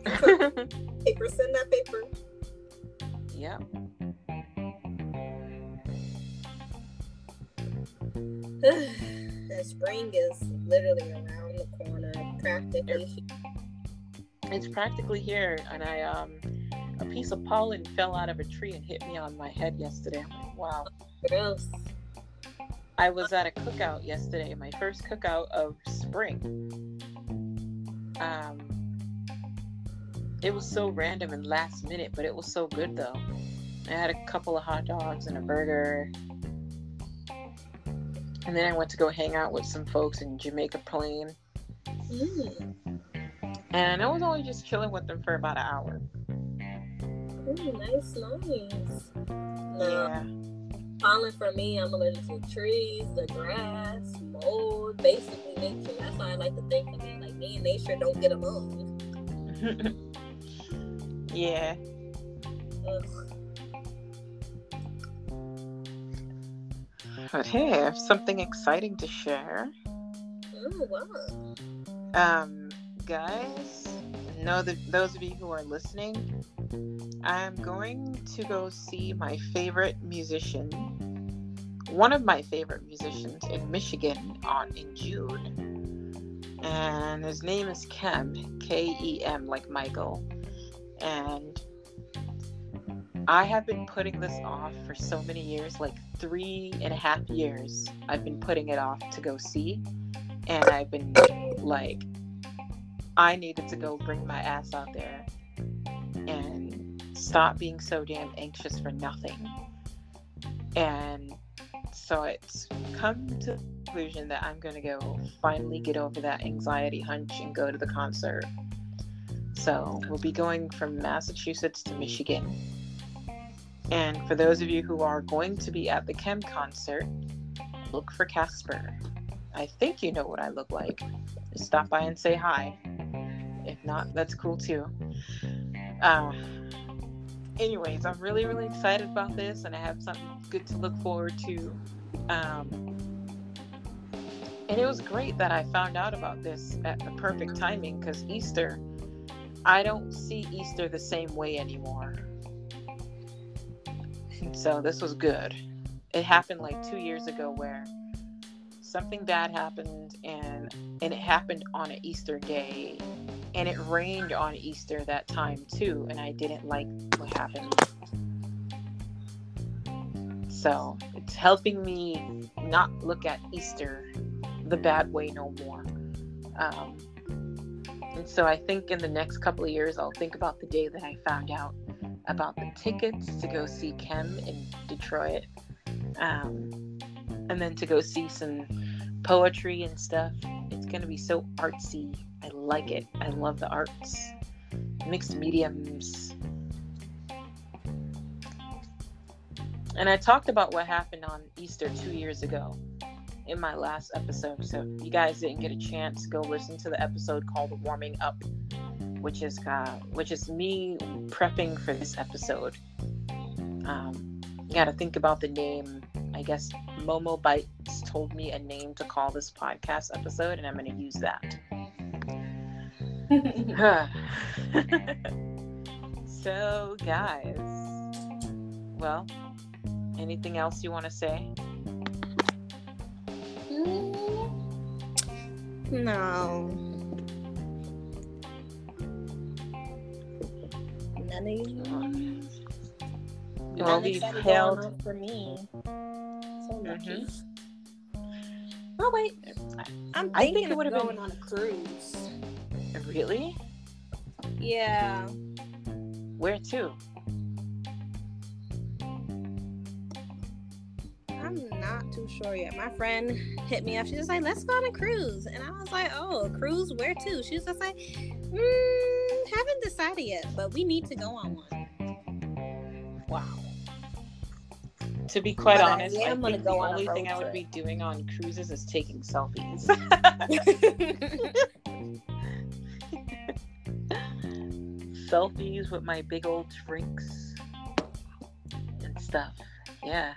[SPEAKER 1] Paper, send that paper.
[SPEAKER 2] yep.
[SPEAKER 1] the spring is literally around the corner, practically.
[SPEAKER 2] It's practically here, and I um, a piece of pollen fell out of a tree and hit me on my head yesterday. I'm like, wow.
[SPEAKER 1] Gross.
[SPEAKER 2] I was at a cookout yesterday, my first cookout of spring. Um, it was so random and last minute, but it was so good though. I had a couple of hot dogs and a burger. And then I went to go hang out with some folks in Jamaica Plain.
[SPEAKER 1] Mm.
[SPEAKER 2] And I was only just chilling with them for about an hour.
[SPEAKER 1] Ooh, nice, nice. No,
[SPEAKER 2] Yeah.
[SPEAKER 1] pollen for me, I'm allergic to trees, the grass, mold, basically nature. That's why I like to think of it. Like me and nature don't get along.
[SPEAKER 2] yeah.
[SPEAKER 1] Ugh.
[SPEAKER 2] But hey, I have something exciting to share.
[SPEAKER 1] Ooh, wow.
[SPEAKER 2] Um, guys, know that those of you who are listening, I'm going to go see my favorite musician one of my favorite musicians in Michigan on in June, and his name is Kem, K E M, like Michael, and I have been putting this off for so many years, like three and a half years. I've been putting it off to go see, and I've been like, I needed to go bring my ass out there and stop being so damn anxious for nothing. And so it's come to the conclusion that I'm gonna go finally get over that anxiety hunch and go to the concert. So we'll be going from Massachusetts to Michigan and for those of you who are going to be at the Kem concert, look for Casper. I think you know what I look like. Just stop by and say hi. If not, that's cool too. Uh, anyways, I'm really, really excited about this, and I have something good to look forward to. Um, and it was great that I found out about this at the perfect timing because Easter, I don't see Easter the same way anymore. So this was good. It happened like two years ago where something bad happened and and it happened on an Easter day and it rained on Easter that time too and I didn't like what happened. So it's helping me not look at Easter the bad way no more. Um, and so I think in the next couple of years I'll think about the day that I found out about the tickets to go see Kem in Detroit, um, and then to go see some poetry and stuff. It's gonna be so artsy. I like it. I love the arts, mixed mediums. And I talked about what happened on Easter two years ago in my last episode. So if you guys didn't get a chance, go listen to the episode called Warming Up which is uh, which is me prepping for this episode. Um, got to think about the name. I guess Momo Bites told me a name to call this podcast episode, and I'm going to use that. so, guys, well, anything else you want to say?
[SPEAKER 1] No. None of you.
[SPEAKER 2] Well, we've held
[SPEAKER 1] for me. So lucky. Mm-hmm. Oh wait, I'm
[SPEAKER 2] I
[SPEAKER 1] thinking
[SPEAKER 2] think it would have
[SPEAKER 1] going
[SPEAKER 2] been
[SPEAKER 1] on a cruise.
[SPEAKER 2] really.
[SPEAKER 1] Yeah,
[SPEAKER 2] Where to?
[SPEAKER 1] Not too sure yet. My friend hit me up. She's just like, "Let's go on a cruise," and I was like, "Oh, a cruise? Where to?" She was just like, mm, "Haven't decided yet, but we need to go on one."
[SPEAKER 2] Wow. To be quite
[SPEAKER 1] But I
[SPEAKER 2] honest, I,
[SPEAKER 1] am gonna go
[SPEAKER 2] the
[SPEAKER 1] on a
[SPEAKER 2] only
[SPEAKER 1] road
[SPEAKER 2] thing I would be doing on cruises is taking selfies. selfies with my big old drinks and stuff. Yeah.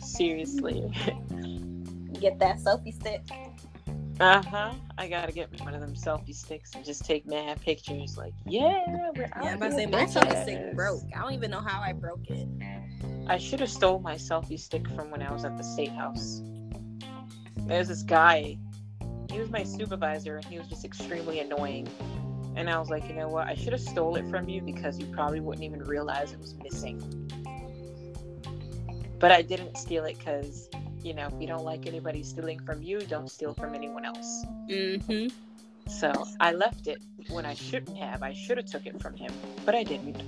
[SPEAKER 2] Seriously.
[SPEAKER 1] Get that selfie stick.
[SPEAKER 2] Uh huh. I gotta get me one of them selfie sticks and just take mad pictures. Like, yeah, we're out.
[SPEAKER 1] Yeah, I'm about to say my selfie stick broke. I don't even know how I broke it.
[SPEAKER 2] I should have stole my selfie stick from when I was at the state house. There's this guy. He was my supervisor, and he was just extremely annoying. And I was like, you know what? I should have stole it from you because you probably wouldn't even realize it was missing. But I didn't steal it because, you know, if you don't like anybody stealing from you, don't steal from anyone else.
[SPEAKER 1] Mm-hmm.
[SPEAKER 2] So I left it when I shouldn't have. I should have took it from him, but I didn't.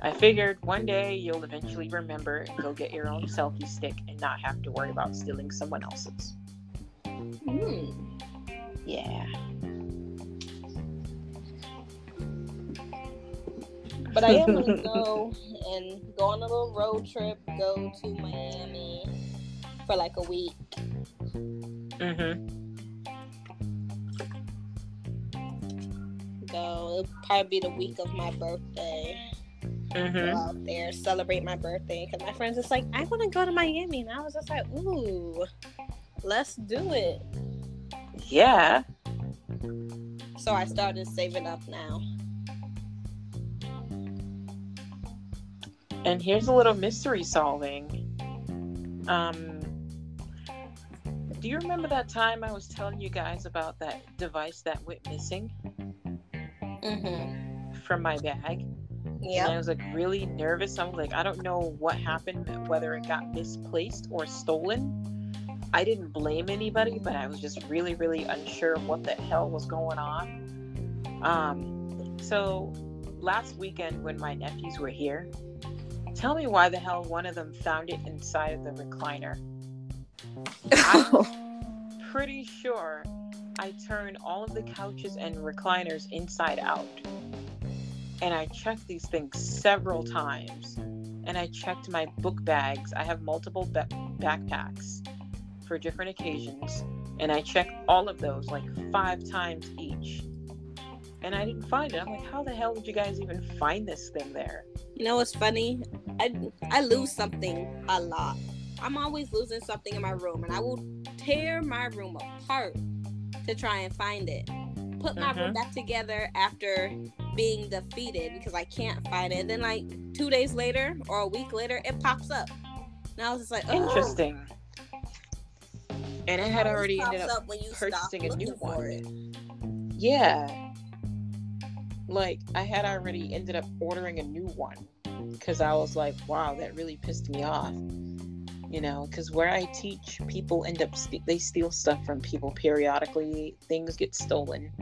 [SPEAKER 2] I figured one day you'll eventually remember and go get your own selfie stick and not have to worry about stealing someone else's.
[SPEAKER 1] Mm.
[SPEAKER 2] Yeah.
[SPEAKER 1] But I am gonna go and go on a little road trip. Go to Miami for like a week.
[SPEAKER 2] Mhm.
[SPEAKER 1] Go. It'll probably be the week of my birthday. Go
[SPEAKER 2] Mhm.
[SPEAKER 1] out there, celebrate my birthday. Because my friends just like, I want to go to Miami, and I was just like, ooh, let's do it.
[SPEAKER 2] Yeah.
[SPEAKER 1] So I started saving up now.
[SPEAKER 2] And here's a little mystery solving. Um, do you remember that time I was telling you guys about that device that went missing
[SPEAKER 1] Mm-hmm.
[SPEAKER 2] from my bag? And I was like really nervous. I was like, I don't know what happened, whether it got misplaced or stolen. I didn't blame anybody, but I was just really, really unsure what the hell was going on. Um, so last weekend when my nephews were here, tell me why the hell one of them found it inside of the recliner. I'm pretty sure I turned all of the couches and recliners inside out. And I checked these things several times. And I checked my book bags. I have multiple ba- backpacks for different occasions. And I checked all of those like five times each. And I didn't find it. I'm like, how the hell did you guys even find this thing there?
[SPEAKER 1] You know what's funny? I I lose something a lot. I'm always losing something in my room, and I will tear my room apart to try and find it. Put my room
[SPEAKER 2] Mhm.
[SPEAKER 1] back together after being defeated because I can't find it. And then like two days later or a week later, it pops up. And I was just like, "Ugh."
[SPEAKER 2] Interesting. And I had
[SPEAKER 1] Always
[SPEAKER 2] already ended up
[SPEAKER 1] up when you
[SPEAKER 2] purchasing a new one.
[SPEAKER 1] it.
[SPEAKER 2] Yeah. Like I had already ended up ordering a new one because I was like, wow, that really pissed me off. You know, because where I teach, people end up st- they steal stuff from people periodically. Things get stolen,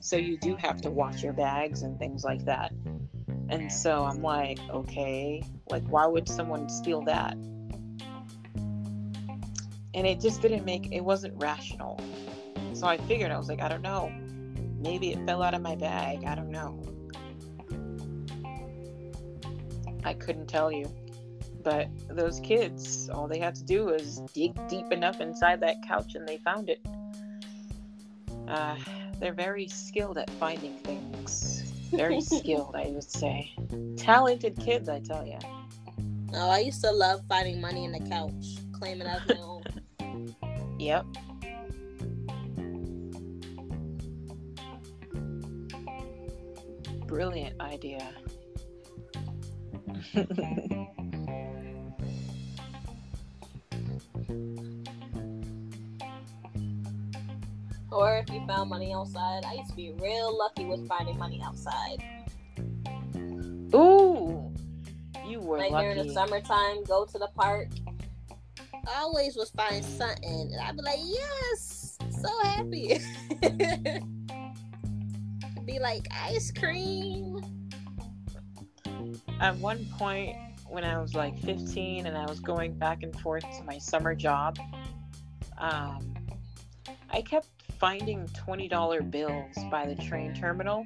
[SPEAKER 2] so you do have to watch your bags and things like that. And so I'm like, okay, like why would someone steal that? And it just didn't make it wasn't rational. So I figured I was like, I don't know. Maybe it fell out of my bag. I don't know. I couldn't tell you. But those kids, all they had to do was dig deep enough inside that couch and they found it. Uh, they're very skilled at finding things. Very skilled, I would say. Talented kids, I tell you.
[SPEAKER 1] Oh, I used to love finding money in the couch, claiming it as my own.
[SPEAKER 2] Yep. Brilliant idea.
[SPEAKER 1] Or if you found money outside, I used to be real lucky with finding money outside.
[SPEAKER 2] Ooh, you were
[SPEAKER 1] like during the summertime, go to the park. I always was finding something, and I'd be like, "Yes, so happy." be like ice cream.
[SPEAKER 2] At one point, when I was like 15 and I was going back and forth to my summer job, um, I kept finding $20 bills by the train terminal.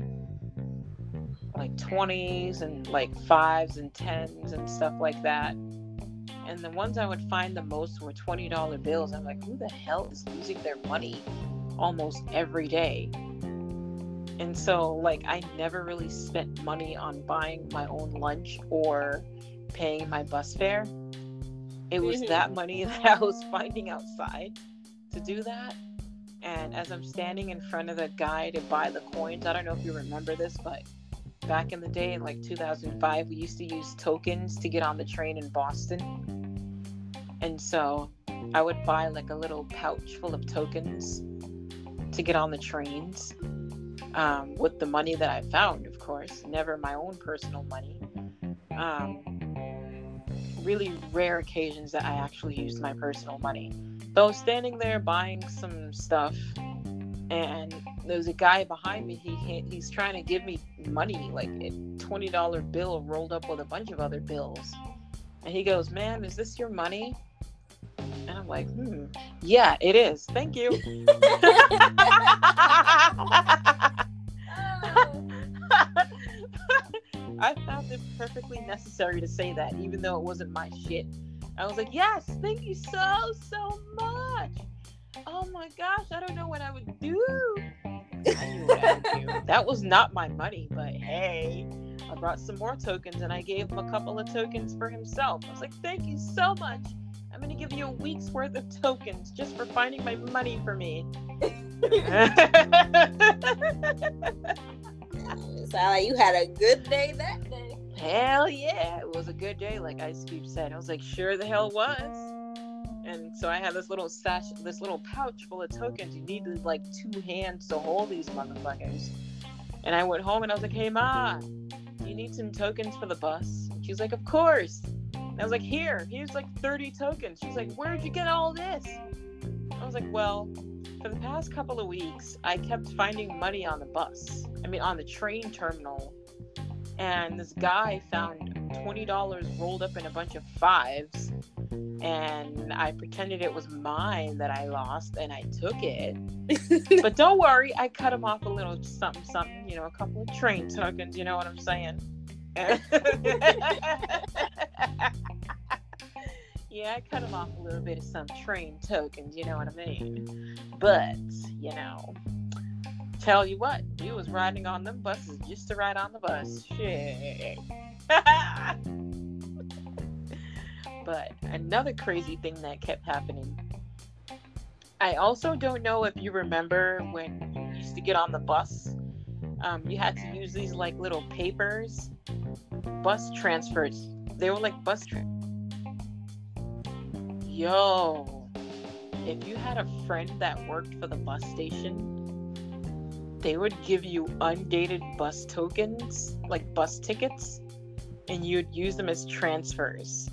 [SPEAKER 2] Like 20s and like 5s and 10s and stuff like that. And the ones I would find the most were $20 bills. I'm like, who the hell is losing their money almost every day? And so, like, I never really spent money on buying my own lunch or paying my bus fare. It was
[SPEAKER 1] Mhm.
[SPEAKER 2] that money that I was finding outside to do that. And as I'm standing in front of the guy to buy the coins, I don't know if you remember this, but back in the day, in like 2005, we used to use tokens to get on the train in Boston. And so I would buy like a little pouch full of tokens to get on the trains um, with the money that I found, of course, never my own personal money. Um, really rare occasions that I actually used my personal money. So standing there buying some stuff, and there's a guy behind me. He he- he's trying to give me money, like a twenty dollar bill rolled up with a bunch of other bills, and he goes, "Ma'am, is this your money?" And I'm like, "Hmm, yeah, it is. Thank you." perfectly necessary to say that, even though it wasn't my shit. I was like, yes, thank you so, so much. Oh my gosh, I don't know what I would do. I knew what I would do. That was not my money, but hey, I brought some more tokens and I gave him a couple of tokens for himself. I was like, thank you so much. I'm going to give you a week's worth of tokens just for finding my money for me.
[SPEAKER 1] Sound like you had a good day that day.
[SPEAKER 2] Hell yeah, it was a good day, like Ice Cube said. I was like, sure the hell was. And so I had this little stash, this little pouch full of tokens. You needed like two hands to hold these motherfuckers. And I went home and I was like, hey, Ma, you need some tokens for the bus? She's like, of course. And I was like, here, here's like 30 tokens. She's like, where'd you get all this? I was like, well, for the past couple of weeks, I kept finding money on the bus. I mean, on the train terminal. And this guy found $20 rolled up in a bunch of fives and I pretended it was mine that I lost and I took it. but don't worry, I cut him off a little something, something, you know, a couple of train tokens, you know what I'm saying? yeah, I cut him off a little bit of some train tokens, you know what I mean? But, you know, tell you what, we was riding on them buses just to ride on the bus. Shit. But another crazy thing that kept happening. I also don't know if you remember when you used to get on the bus. Um, you had to use these like little papers, bus transfers. They were like bus tra- Yo, if you had a friend that worked for the bus station, they would give you undated bus tokens, like bus tickets, and you'd use them as transfers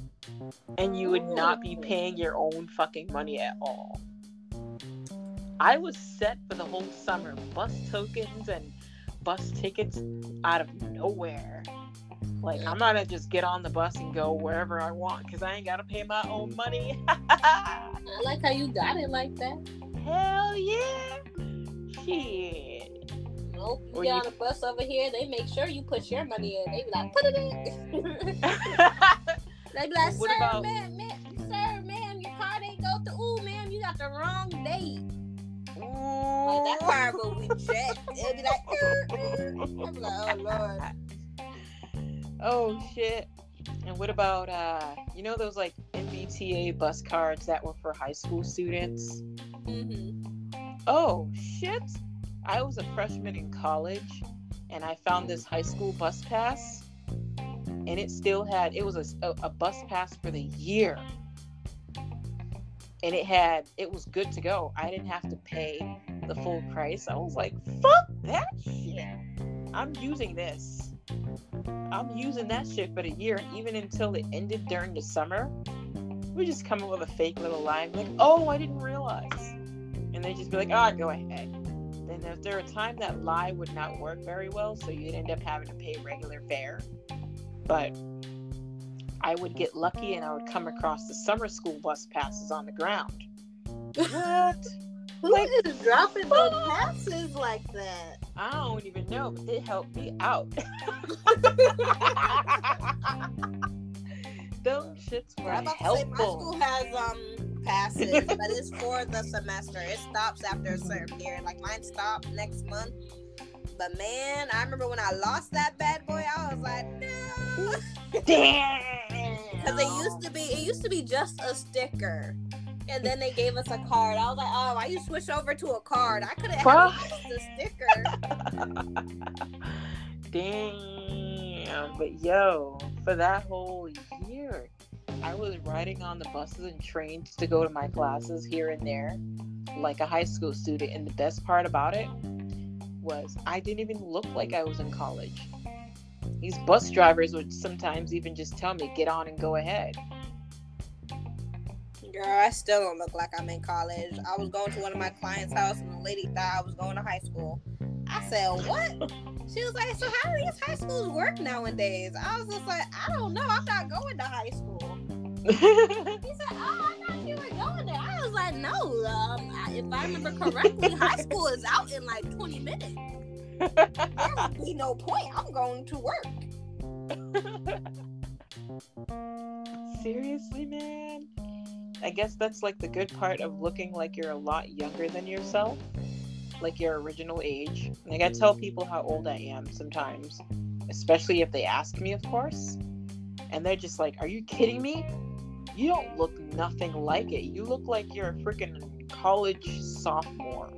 [SPEAKER 2] and you would not be paying your own fucking money at all. I was set for the whole summer. Bus tokens and bus tickets out of nowhere. Like I'm not gonna just get on the bus and go wherever I want because I ain't gotta pay my own money.
[SPEAKER 1] I like how you got it like that.
[SPEAKER 2] Hell yeah! Shit.
[SPEAKER 1] Nope, you or get you... on the bus over here, they make sure you put your money in. They be like, put it in. They be like, sir, about... ma'am, ma'am, sir, ma'am, your card ain't go through. Ooh, ma'am, you got the wrong date. Like that card will reject. It'll be like, er, er. Like, oh lord.
[SPEAKER 2] Oh shit. And what about uh you know those like MBTA bus cards that were for high school students? Mm-hmm. Oh shit. I was a freshman in college and I found this high school bus pass and it still had it was a, a bus pass for the year. And it had it was good to go. I didn't have to pay the full price. I was like fuck that shit. I'm using this. I'm using that shit for the year even until it ended during the summer. We just come up with a fake little line like oh i didn't realize. And they just be like oh go ahead then if there a time that lie would not work very well so you'd end up having to pay regular fare but I would get lucky and I would come across the summer school bus passes on the ground.
[SPEAKER 1] What? Who like, is dropping the passes like that?
[SPEAKER 2] I don't even know, but it helped me out. Those shits were I'm about helpful.
[SPEAKER 1] To say, my school has um passes, but it's for the semester. It stops after a certain period. Like mine stopped next month. But man, I remember when I lost that bad boy, I was like, no. Damn. Because it used to be, it used to be just a sticker, and then they gave us a card. I was like, oh, why you switch over to a card? I could have had the
[SPEAKER 2] sticker. Damn. But yo, for that whole year, I was riding on the buses and trains to go to my classes here and there, like a high school student. And the best part about it was I didn't even look like I was in college. These bus drivers would sometimes even just tell me, get on and go ahead.
[SPEAKER 1] Girl, I still don't look like I'm in college. I was going to one of my clients' house and the lady thought I was going to high school. I said, What? She was like, So how do these high schools work nowadays? I was just like, I don't know. I'm not going to high school. he said, Oh, I thought you were going there. I was like, No. Um, if I remember correctly, high school is out in like 20 minutes there would be no point. I'm going to work.
[SPEAKER 2] Seriously, man? I guess that's like the good part of looking like you're a lot younger than yourself, like your original age. Like I tell people how old I am sometimes, especially if they ask me, of course. And they're just like, Are you kidding me? You don't look nothing like it. You look like you're a freaking college sophomore.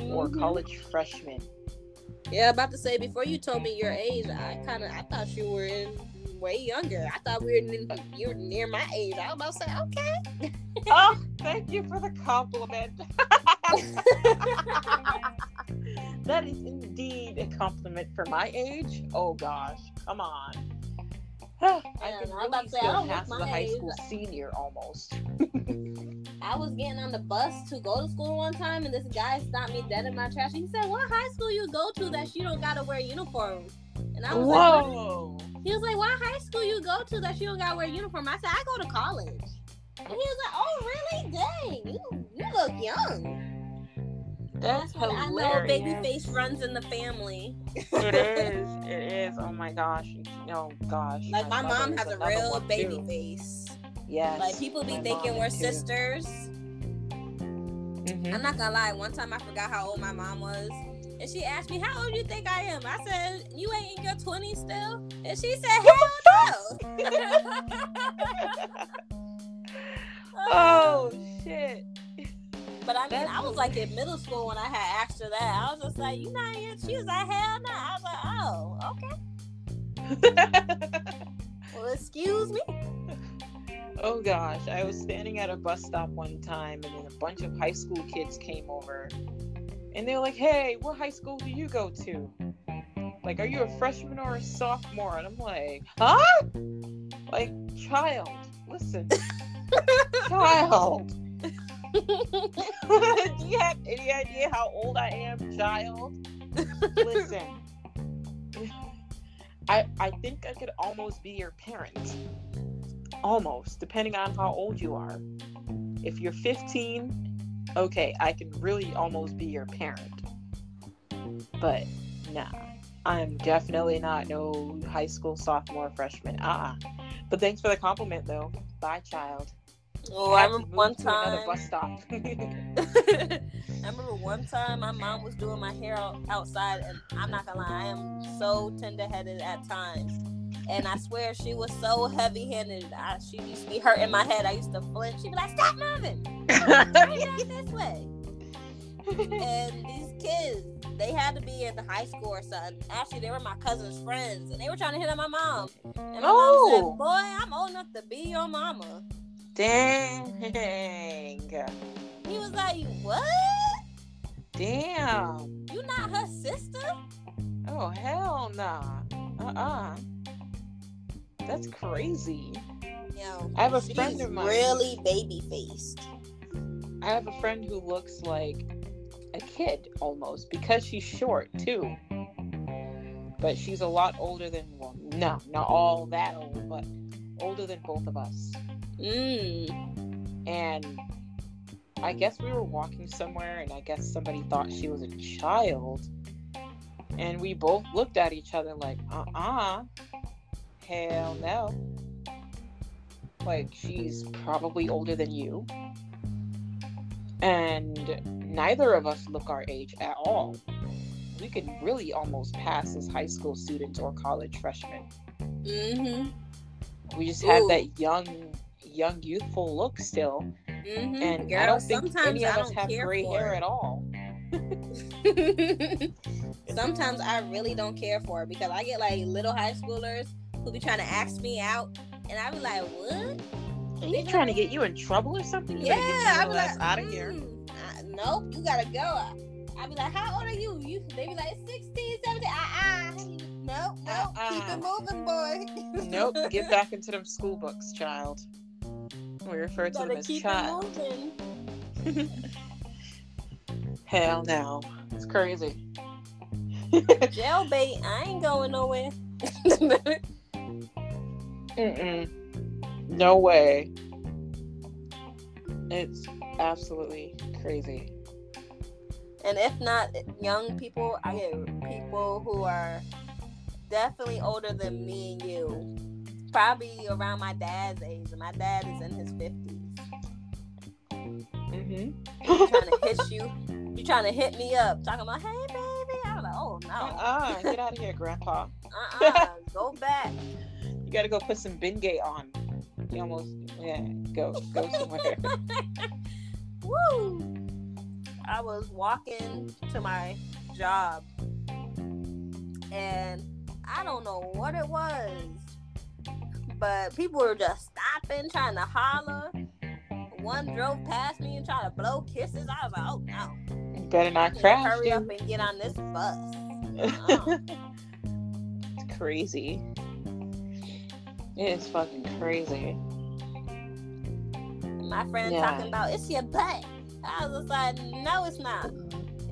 [SPEAKER 2] or
[SPEAKER 1] Mhm.
[SPEAKER 2] college freshman.
[SPEAKER 1] Yeah, about to say before you told me your age, I kind of I thought you were in way younger. I thought we were you were near my age. I was about to say okay.
[SPEAKER 2] oh, thank you for the compliment. that is indeed a compliment for my age. Oh gosh, come on. I
[SPEAKER 1] Yeah,
[SPEAKER 2] can
[SPEAKER 1] no, I'm
[SPEAKER 2] really
[SPEAKER 1] about to say, I
[SPEAKER 2] still
[SPEAKER 1] don't
[SPEAKER 2] pass as
[SPEAKER 1] my
[SPEAKER 2] high
[SPEAKER 1] age.
[SPEAKER 2] school senior almost.
[SPEAKER 1] I was getting on the bus to go to school one time, and this guy stopped me dead in my tracks. He said, "What high school you go to that you don't gotta wear uniform?" And I was like?
[SPEAKER 2] Whoa!
[SPEAKER 1] "He was like, what high school you go to that you don't gotta wear uniform?" I said, "I go to college." And he was like, "Oh, really? Dang, you you look young."
[SPEAKER 2] That's
[SPEAKER 1] when I know
[SPEAKER 2] hilarious.
[SPEAKER 1] baby face runs in the family.
[SPEAKER 2] it is. It is. Oh my gosh. Oh gosh.
[SPEAKER 1] Like my
[SPEAKER 2] mother
[SPEAKER 1] mom has a real baby
[SPEAKER 2] too.
[SPEAKER 1] face.
[SPEAKER 2] Yes.
[SPEAKER 1] Like people be thinking we're
[SPEAKER 2] too.
[SPEAKER 1] sisters.
[SPEAKER 2] Mhm.
[SPEAKER 1] I'm not gonna lie. One time I forgot how old my mom was, and she asked me, "How old do you think I am?" I said, "You ain't in your 20s still," and she said, "Hell no."
[SPEAKER 2] oh shit.
[SPEAKER 1] But I mean,
[SPEAKER 2] That's-
[SPEAKER 1] I was like in middle school when I had asked her that. I was just like, "You not in?" She was like, "Hell no." I was like, "Oh, okay. Well, excuse me."
[SPEAKER 2] oh gosh. I was standing at a bus stop one time and then a bunch of high school kids came over and they're like, Hey, what high school do you go to? Like, are you a freshman or a sophomore? And I'm like, Huh? Like, child, listen. child. Do you have any idea how old I am, child? Listen. I I think I could almost be your parent. Almost, depending on how old you are. If you're 15, okay, I can really almost be your parent. But nah. I'm definitely not no high school sophomore freshman. Ah. But thanks for the compliment though. Bye child.
[SPEAKER 1] Oh, I
[SPEAKER 2] to
[SPEAKER 1] remember one
[SPEAKER 2] to another
[SPEAKER 1] time.
[SPEAKER 2] bus stop.
[SPEAKER 1] I remember one time my mom was doing my hair out- outside, and I'm not gonna lie, I am so tender headed at times. And I swear she was so heavy handed. She used to be hurting my head. I used to flinch. She'd be like, "Stop moving, down this way." And these kids, they had to be in the high school or something. Actually, they were my cousin's friends, and they were trying to hit on my mom. And my
[SPEAKER 2] Oh.
[SPEAKER 1] mom said, oh. "Boy, I'm old enough to be your mama."
[SPEAKER 2] Dang.
[SPEAKER 1] He was like, "What?
[SPEAKER 2] Damn.
[SPEAKER 1] You not her sister?"
[SPEAKER 2] Oh hell nah. Uh-uh. That's crazy.
[SPEAKER 1] Yo,
[SPEAKER 2] I have a
[SPEAKER 1] she's
[SPEAKER 2] friend of mine.
[SPEAKER 1] really baby faced.
[SPEAKER 2] I have a friend who looks like a kid almost because she's short too. But she's a lot older than well, no, not all that old, but older than both of us.
[SPEAKER 1] Mm.
[SPEAKER 2] And I guess we were walking somewhere and I guess somebody thought she was a child. And we both looked at each other like, uh-uh. Hell no. Like she's probably older than you. And neither of us look our age at all. We could really almost pass as high school students or college freshmen.
[SPEAKER 1] Mm-hmm.
[SPEAKER 2] We just have
[SPEAKER 1] Ooh.
[SPEAKER 2] that young, young, youthful look still.
[SPEAKER 1] Mm-hmm.
[SPEAKER 2] And
[SPEAKER 1] Girl,
[SPEAKER 2] I don't think any of
[SPEAKER 1] I
[SPEAKER 2] us have gray hair
[SPEAKER 1] it.
[SPEAKER 2] at all.
[SPEAKER 1] sometimes I really don't care for it because I get like little high schoolers who be trying to ask me out, and I be like, "What?
[SPEAKER 2] Are you trying to get you in trouble or something? You
[SPEAKER 1] Yeah." I be like,
[SPEAKER 2] out of here.
[SPEAKER 1] "Mm, I- nope, you gotta go. I, I be like, "How old are you?" You they be like 16, 17. Ah, uh, nope, nope. Keep
[SPEAKER 2] Uh-uh.
[SPEAKER 1] it moving, boy.
[SPEAKER 2] Nope, get back into them school books, child. We refer to them as
[SPEAKER 1] keep
[SPEAKER 2] child. Hell no. It's crazy.
[SPEAKER 1] Jailbait, I ain't going nowhere.
[SPEAKER 2] Mm-mm. No way. It's absolutely crazy.
[SPEAKER 1] and if not young people, I get people who are definitely older than me and you. Probably around my dad's age. and My dad is in his fifties.
[SPEAKER 2] Mm-hmm.
[SPEAKER 1] Trying to hit you. You trying to hit me up, talking about, hey baby. I was like, oh no.
[SPEAKER 2] Uh-uh. Get out of here, Grandpa.
[SPEAKER 1] Uh-uh. Go back.
[SPEAKER 2] You gotta go put some Bengay on. You almost yeah, go go somewhere.
[SPEAKER 1] Woo! I was walking to my job and I don't know what it was, but people were just stopping, trying to holler. One drove past me and tried to blow kisses. I was like, oh no.
[SPEAKER 2] Better not crash.
[SPEAKER 1] Hurry up and get on this bus.
[SPEAKER 2] It's crazy. It is fucking crazy.
[SPEAKER 1] My friend
[SPEAKER 2] Yeah.
[SPEAKER 1] talking about it's your butt. I was just like, no, it's not.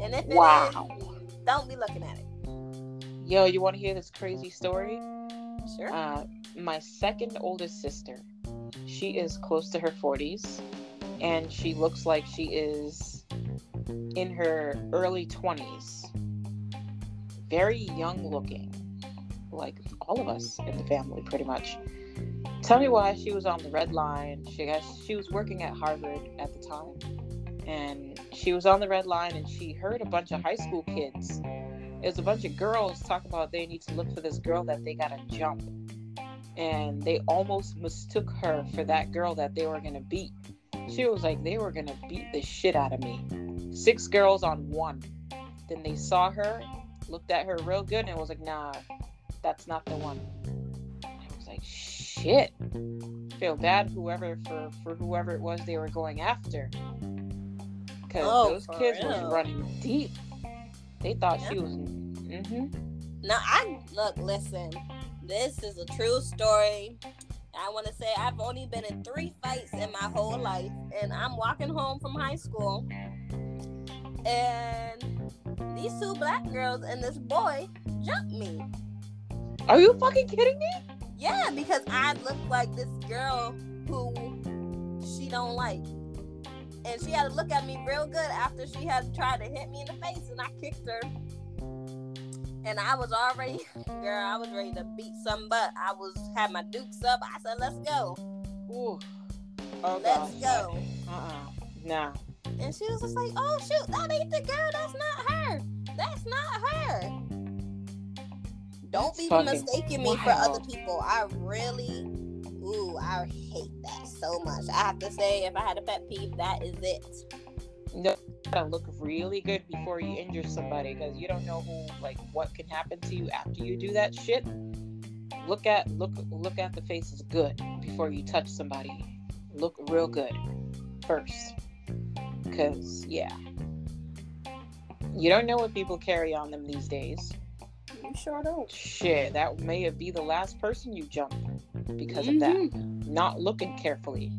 [SPEAKER 1] And if it is,
[SPEAKER 2] Wow.
[SPEAKER 1] don't be looking at it.
[SPEAKER 2] Yo, you want to hear this crazy story?
[SPEAKER 1] Sure.
[SPEAKER 2] Uh, my second oldest sister, she is close to her 40s, and she looks like she is in her early 20s. Very young looking, like all of us in the family, pretty much. Tell me why she was on the red line. She she was working at Harvard at the time, and she was on the red line, and she heard a bunch of high school kids. It was a bunch of girls talk about they need to look for this girl that they gotta jump, and they almost mistook her for that girl that they were gonna beat. She was like, they were gonna beat the shit out of me. Six girls on one. Then they saw her, looked at her real good, and was like, nah, that's not the one. I was like, shit. Feel bad whoever for for whoever it was they were going after. Cause
[SPEAKER 1] Oh,
[SPEAKER 2] those kids
[SPEAKER 1] real.
[SPEAKER 2] was running deep. They thought she was mm-hmm.
[SPEAKER 1] Now I look, listen. This is a true story. I want to say I've only been in three fights in my whole life, and I'm walking home from high school, and these two black girls and this boy jumped me.
[SPEAKER 2] Are you fucking kidding me?
[SPEAKER 1] Yeah, because I look like this girl who she don't like. And she had to look at me real good after she had tried to hit me in the face and I kicked her. And I was already girl, I was ready to beat some butt. I was had my dukes up. I said, let's go.
[SPEAKER 2] Ooh. Oh
[SPEAKER 1] Let's
[SPEAKER 2] gosh.
[SPEAKER 1] go.
[SPEAKER 2] Uh-uh. Nah.
[SPEAKER 1] And she was just like, oh shoot, that ain't the girl. That's not her. That's not her. Don't be
[SPEAKER 2] fucking
[SPEAKER 1] mistaking me for other people. I really, ooh, I hate that so much. I have to say, if I had a pet peeve, that is it.
[SPEAKER 2] No, you gotta look really good before you injure somebody because you don't know who, like, what can happen to you after you do that shit. Look at look look at the faces good before you touch somebody. Look real good first, because yeah, you don't know what people carry on them these days.
[SPEAKER 1] You sure don't.
[SPEAKER 2] Shit, that may be the last person you jump because of that. Not looking carefully.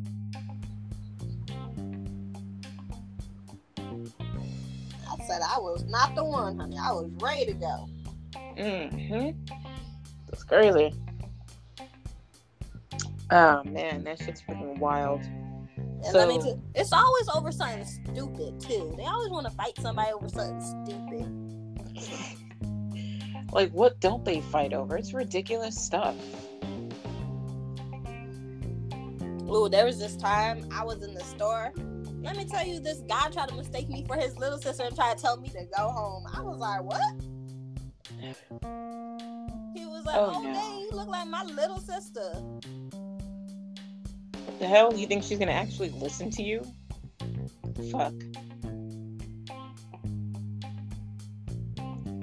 [SPEAKER 1] I said I was not the one, honey. I was ready to go.
[SPEAKER 2] Mm-hmm. That's crazy. Oh man, that shit's freaking wild.
[SPEAKER 1] And
[SPEAKER 2] So-
[SPEAKER 1] let me tell it's always over something stupid too. They always want to fight somebody over something stupid.
[SPEAKER 2] Like, what don't they fight over? It's ridiculous stuff.
[SPEAKER 1] Ooh, there was this time I was in the store. Let me tell you, this guy tried to mistake me for his little sister and tried to tell me to go home. I was like, what? He was like,
[SPEAKER 2] Oh,
[SPEAKER 1] oh,
[SPEAKER 2] no.
[SPEAKER 1] dang, you look like my little sister.
[SPEAKER 2] The hell? You think she's gonna actually listen to you? Fuck.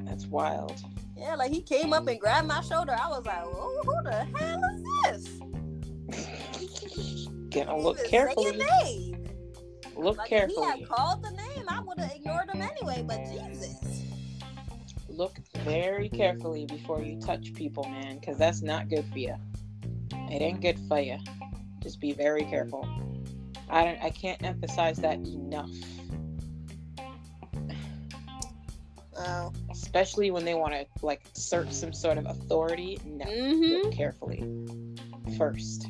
[SPEAKER 2] That's wild.
[SPEAKER 1] Yeah, like he came up and grabbed my shoulder. I was like, oh, who the hell is this?
[SPEAKER 2] Gonna look carefully. Look
[SPEAKER 1] Like if he had called the name, I would have ignored him anyway. But Jesus,
[SPEAKER 2] Look very carefully before you touch people, man, because that's not good for you. It ain't good for you. Just be very careful. I don't. I can't emphasize that enough.
[SPEAKER 1] oh,
[SPEAKER 2] Especially when they want to like assert some sort of authority. No,
[SPEAKER 1] mm-hmm.
[SPEAKER 2] look carefully first.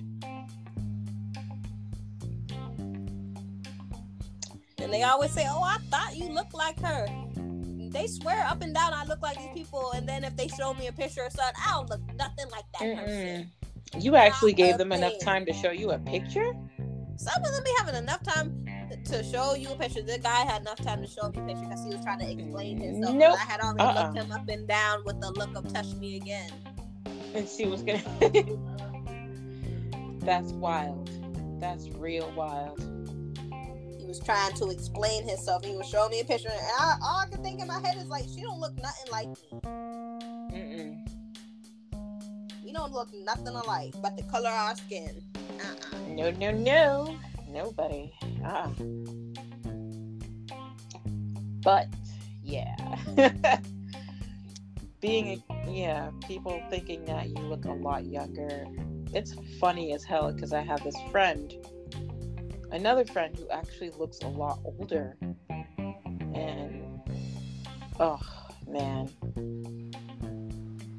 [SPEAKER 1] And they always say, "Oh, I thought you looked like her." They swear up and down I look like these people, and then if they show me a picture or something, I don't look nothing like that person.
[SPEAKER 2] You actually gave them enough time to show you a picture.
[SPEAKER 1] Some of them be having enough time to show you a picture. The guy had enough time to show me a picture because he was trying to explain himself.
[SPEAKER 2] Nope.
[SPEAKER 1] I had already
[SPEAKER 2] Uh-uh.
[SPEAKER 1] looked him up and down with the look of "touch me again."
[SPEAKER 2] and she was gonna. That's wild. That's real wild.
[SPEAKER 1] He was trying to explain himself. He was showing me a picture, and I, all I can think in my head is like, she don't look nothing like me. Mm-mm. Don't look nothing alike, but the color of our skin.
[SPEAKER 2] Uh-uh. No, no, no, nobody. Ah. But yeah, being yeah, people thinking that you look a lot younger. It's funny as hell because I have this friend another friend who actually looks a lot older. And oh man.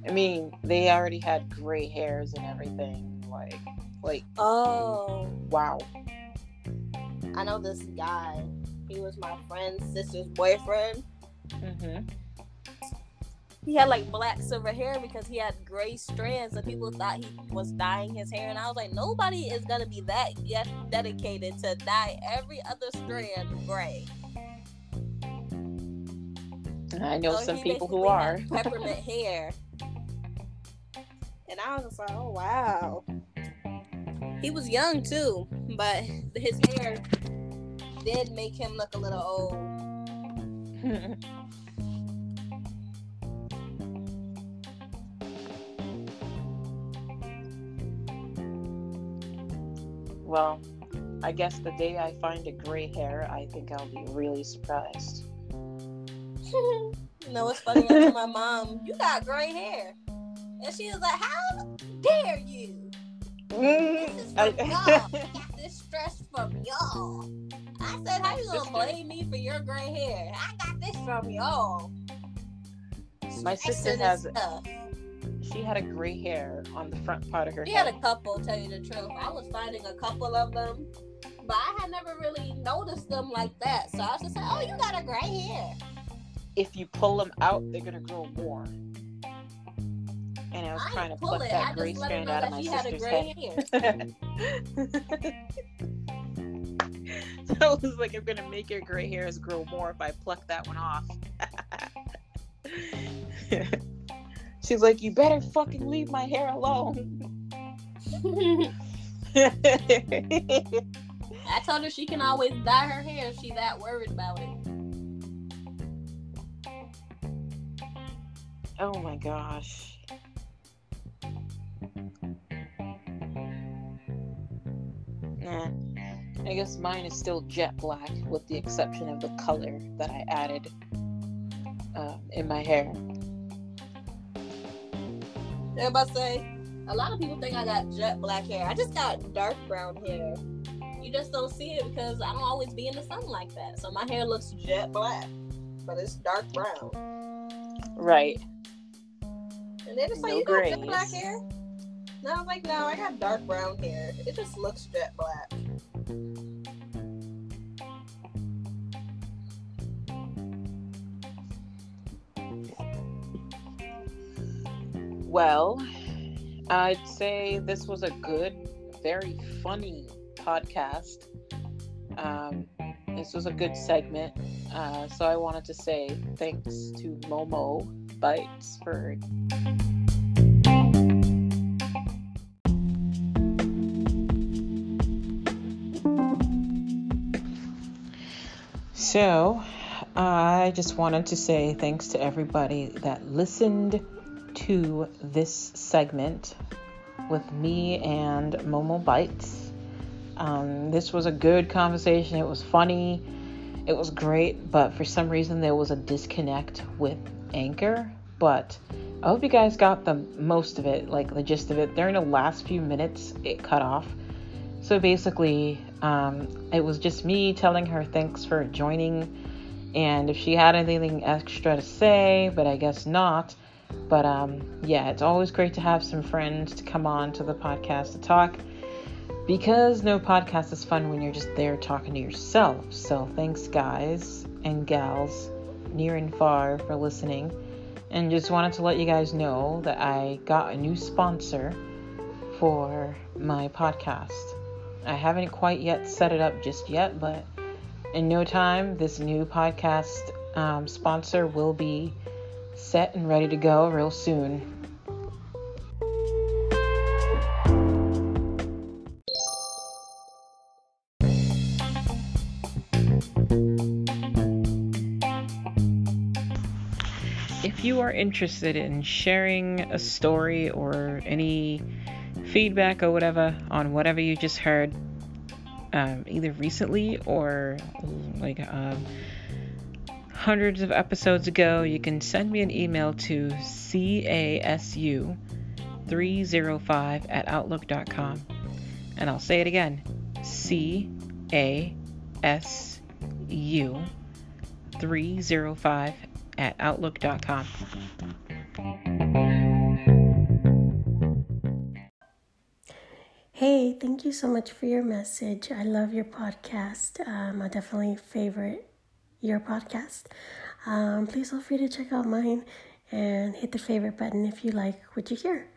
[SPEAKER 2] I mean, they already had gray hairs and everything. Like like
[SPEAKER 1] Oh
[SPEAKER 2] wow.
[SPEAKER 1] I know this guy. He was my friend's sister's boyfriend. Mm-hmm he had like black silver hair because he had gray strands and people thought he was dyeing his hair and i was like nobody is gonna be that yet dedicated to dye every other strand gray
[SPEAKER 2] i know so some people who are
[SPEAKER 1] peppermint hair and i was just like oh wow he was young too but his hair did make him look a little old
[SPEAKER 2] Well, I guess the day I find a gray hair, I think I'll be really surprised.
[SPEAKER 1] you know what's funny? I told my mom, "You got gray hair," and she was like, "How dare you?" Mm, this is from y'all. got this stress from y'all. I said, "How you gonna blame me for your gray hair? I got this from y'all."
[SPEAKER 2] My sister has. Stuff she had a gray hair on the front part of her
[SPEAKER 1] she
[SPEAKER 2] head.
[SPEAKER 1] had a couple, tell you the truth. I was finding a couple of them, but I had never really noticed them like that. So I was just like, oh, you got a gray hair.
[SPEAKER 2] If you pull them out, they're gonna grow more. And I was I trying to pluck it. that gray strand out of my sister's head. so I was like, I'm gonna make your gray hairs grow more if I pluck that one off. She's like, you better fucking leave my hair alone.
[SPEAKER 1] I told her she can always dye her hair if she's that worried about it.
[SPEAKER 2] Oh my gosh. I guess mine is still jet black with the exception of the color that I added uh, in my hair.
[SPEAKER 1] Everybody say, a lot of people think I got jet black hair. I just got dark brown hair. You just don't see it because I don't always be in the sun like that. So my hair looks jet black, but it's dark brown.
[SPEAKER 2] Right.
[SPEAKER 1] And they just like, no you got jet black hair? No, I was like, no, I got dark brown hair. It just looks jet black.
[SPEAKER 2] Well, I'd say this was a good, very funny podcast. Um, this was a good segment. Uh, so I wanted to say thanks to Momo Bites for. So, I just wanted to say thanks to everybody that listened to this segment with me and Momo Bites. Um, this was a good conversation. It was funny. It was great, but for some reason there was a disconnect with Anchor. But I hope you guys got the most of it, like the gist of it. During the last few minutes, it cut off. So basically, um, it was just me telling her thanks for joining, and if she had anything extra to say, but I guess not. But um, yeah, it's always great to have some friends to come on to the podcast to talk because no podcast is fun when you're just there talking to yourself. So thanks, guys and gals, near and far, for listening. And just wanted to let you guys know that I got a new sponsor for my podcast. I haven't quite yet set it up just yet, but in no time, this new podcast um, sponsor will be set and ready to go real soon. If you are interested in sharing a story or any feedback or whatever on whatever you just heard, um, either recently or like um, hundreds of episodes ago, you can send me an email to casu305 at outlook.com. And I'll say it again C A S U 305 at outlook.com.
[SPEAKER 3] Hey, thank you so much for your message. I love your podcast. Um, I definitely favorite your podcast. Um, please feel free to check out mine and hit the favorite button if you like what you hear.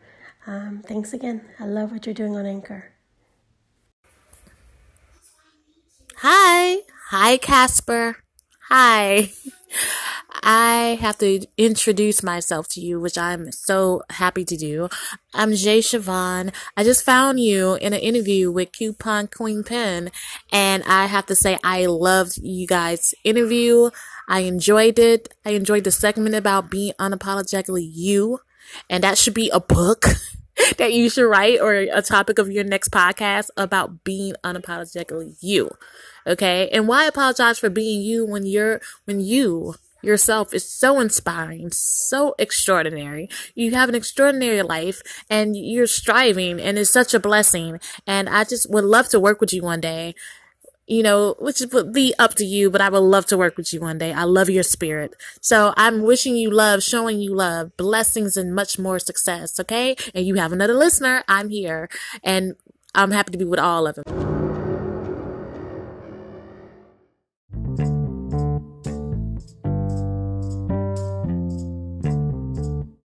[SPEAKER 3] Um, thanks again. I love what you're doing on Anchor.
[SPEAKER 4] Hi. Hi, Casper. Hi. I have to introduce myself to you, which I'm so happy to do. I'm Jay Siobhan. I just found you in an interview with Coupon Queen Pen, and I have to say I loved you guys' interview. I enjoyed it. I enjoyed the segment about being unapologetically you, and that should be a book. that you should write or a topic of your next podcast about being unapologetically you. Okay. And why apologize for being you when you're, when you yourself is so inspiring, so extraordinary. You have an extraordinary life and you're striving and it's such a blessing. And I just would love to work with you one day. You know, which would be up to you, but I would love to work with you one day. I love your spirit. So I'm wishing you love, showing you love, blessings and much more success. Okay. And you have another listener. I'm here and I'm happy to be with all of them.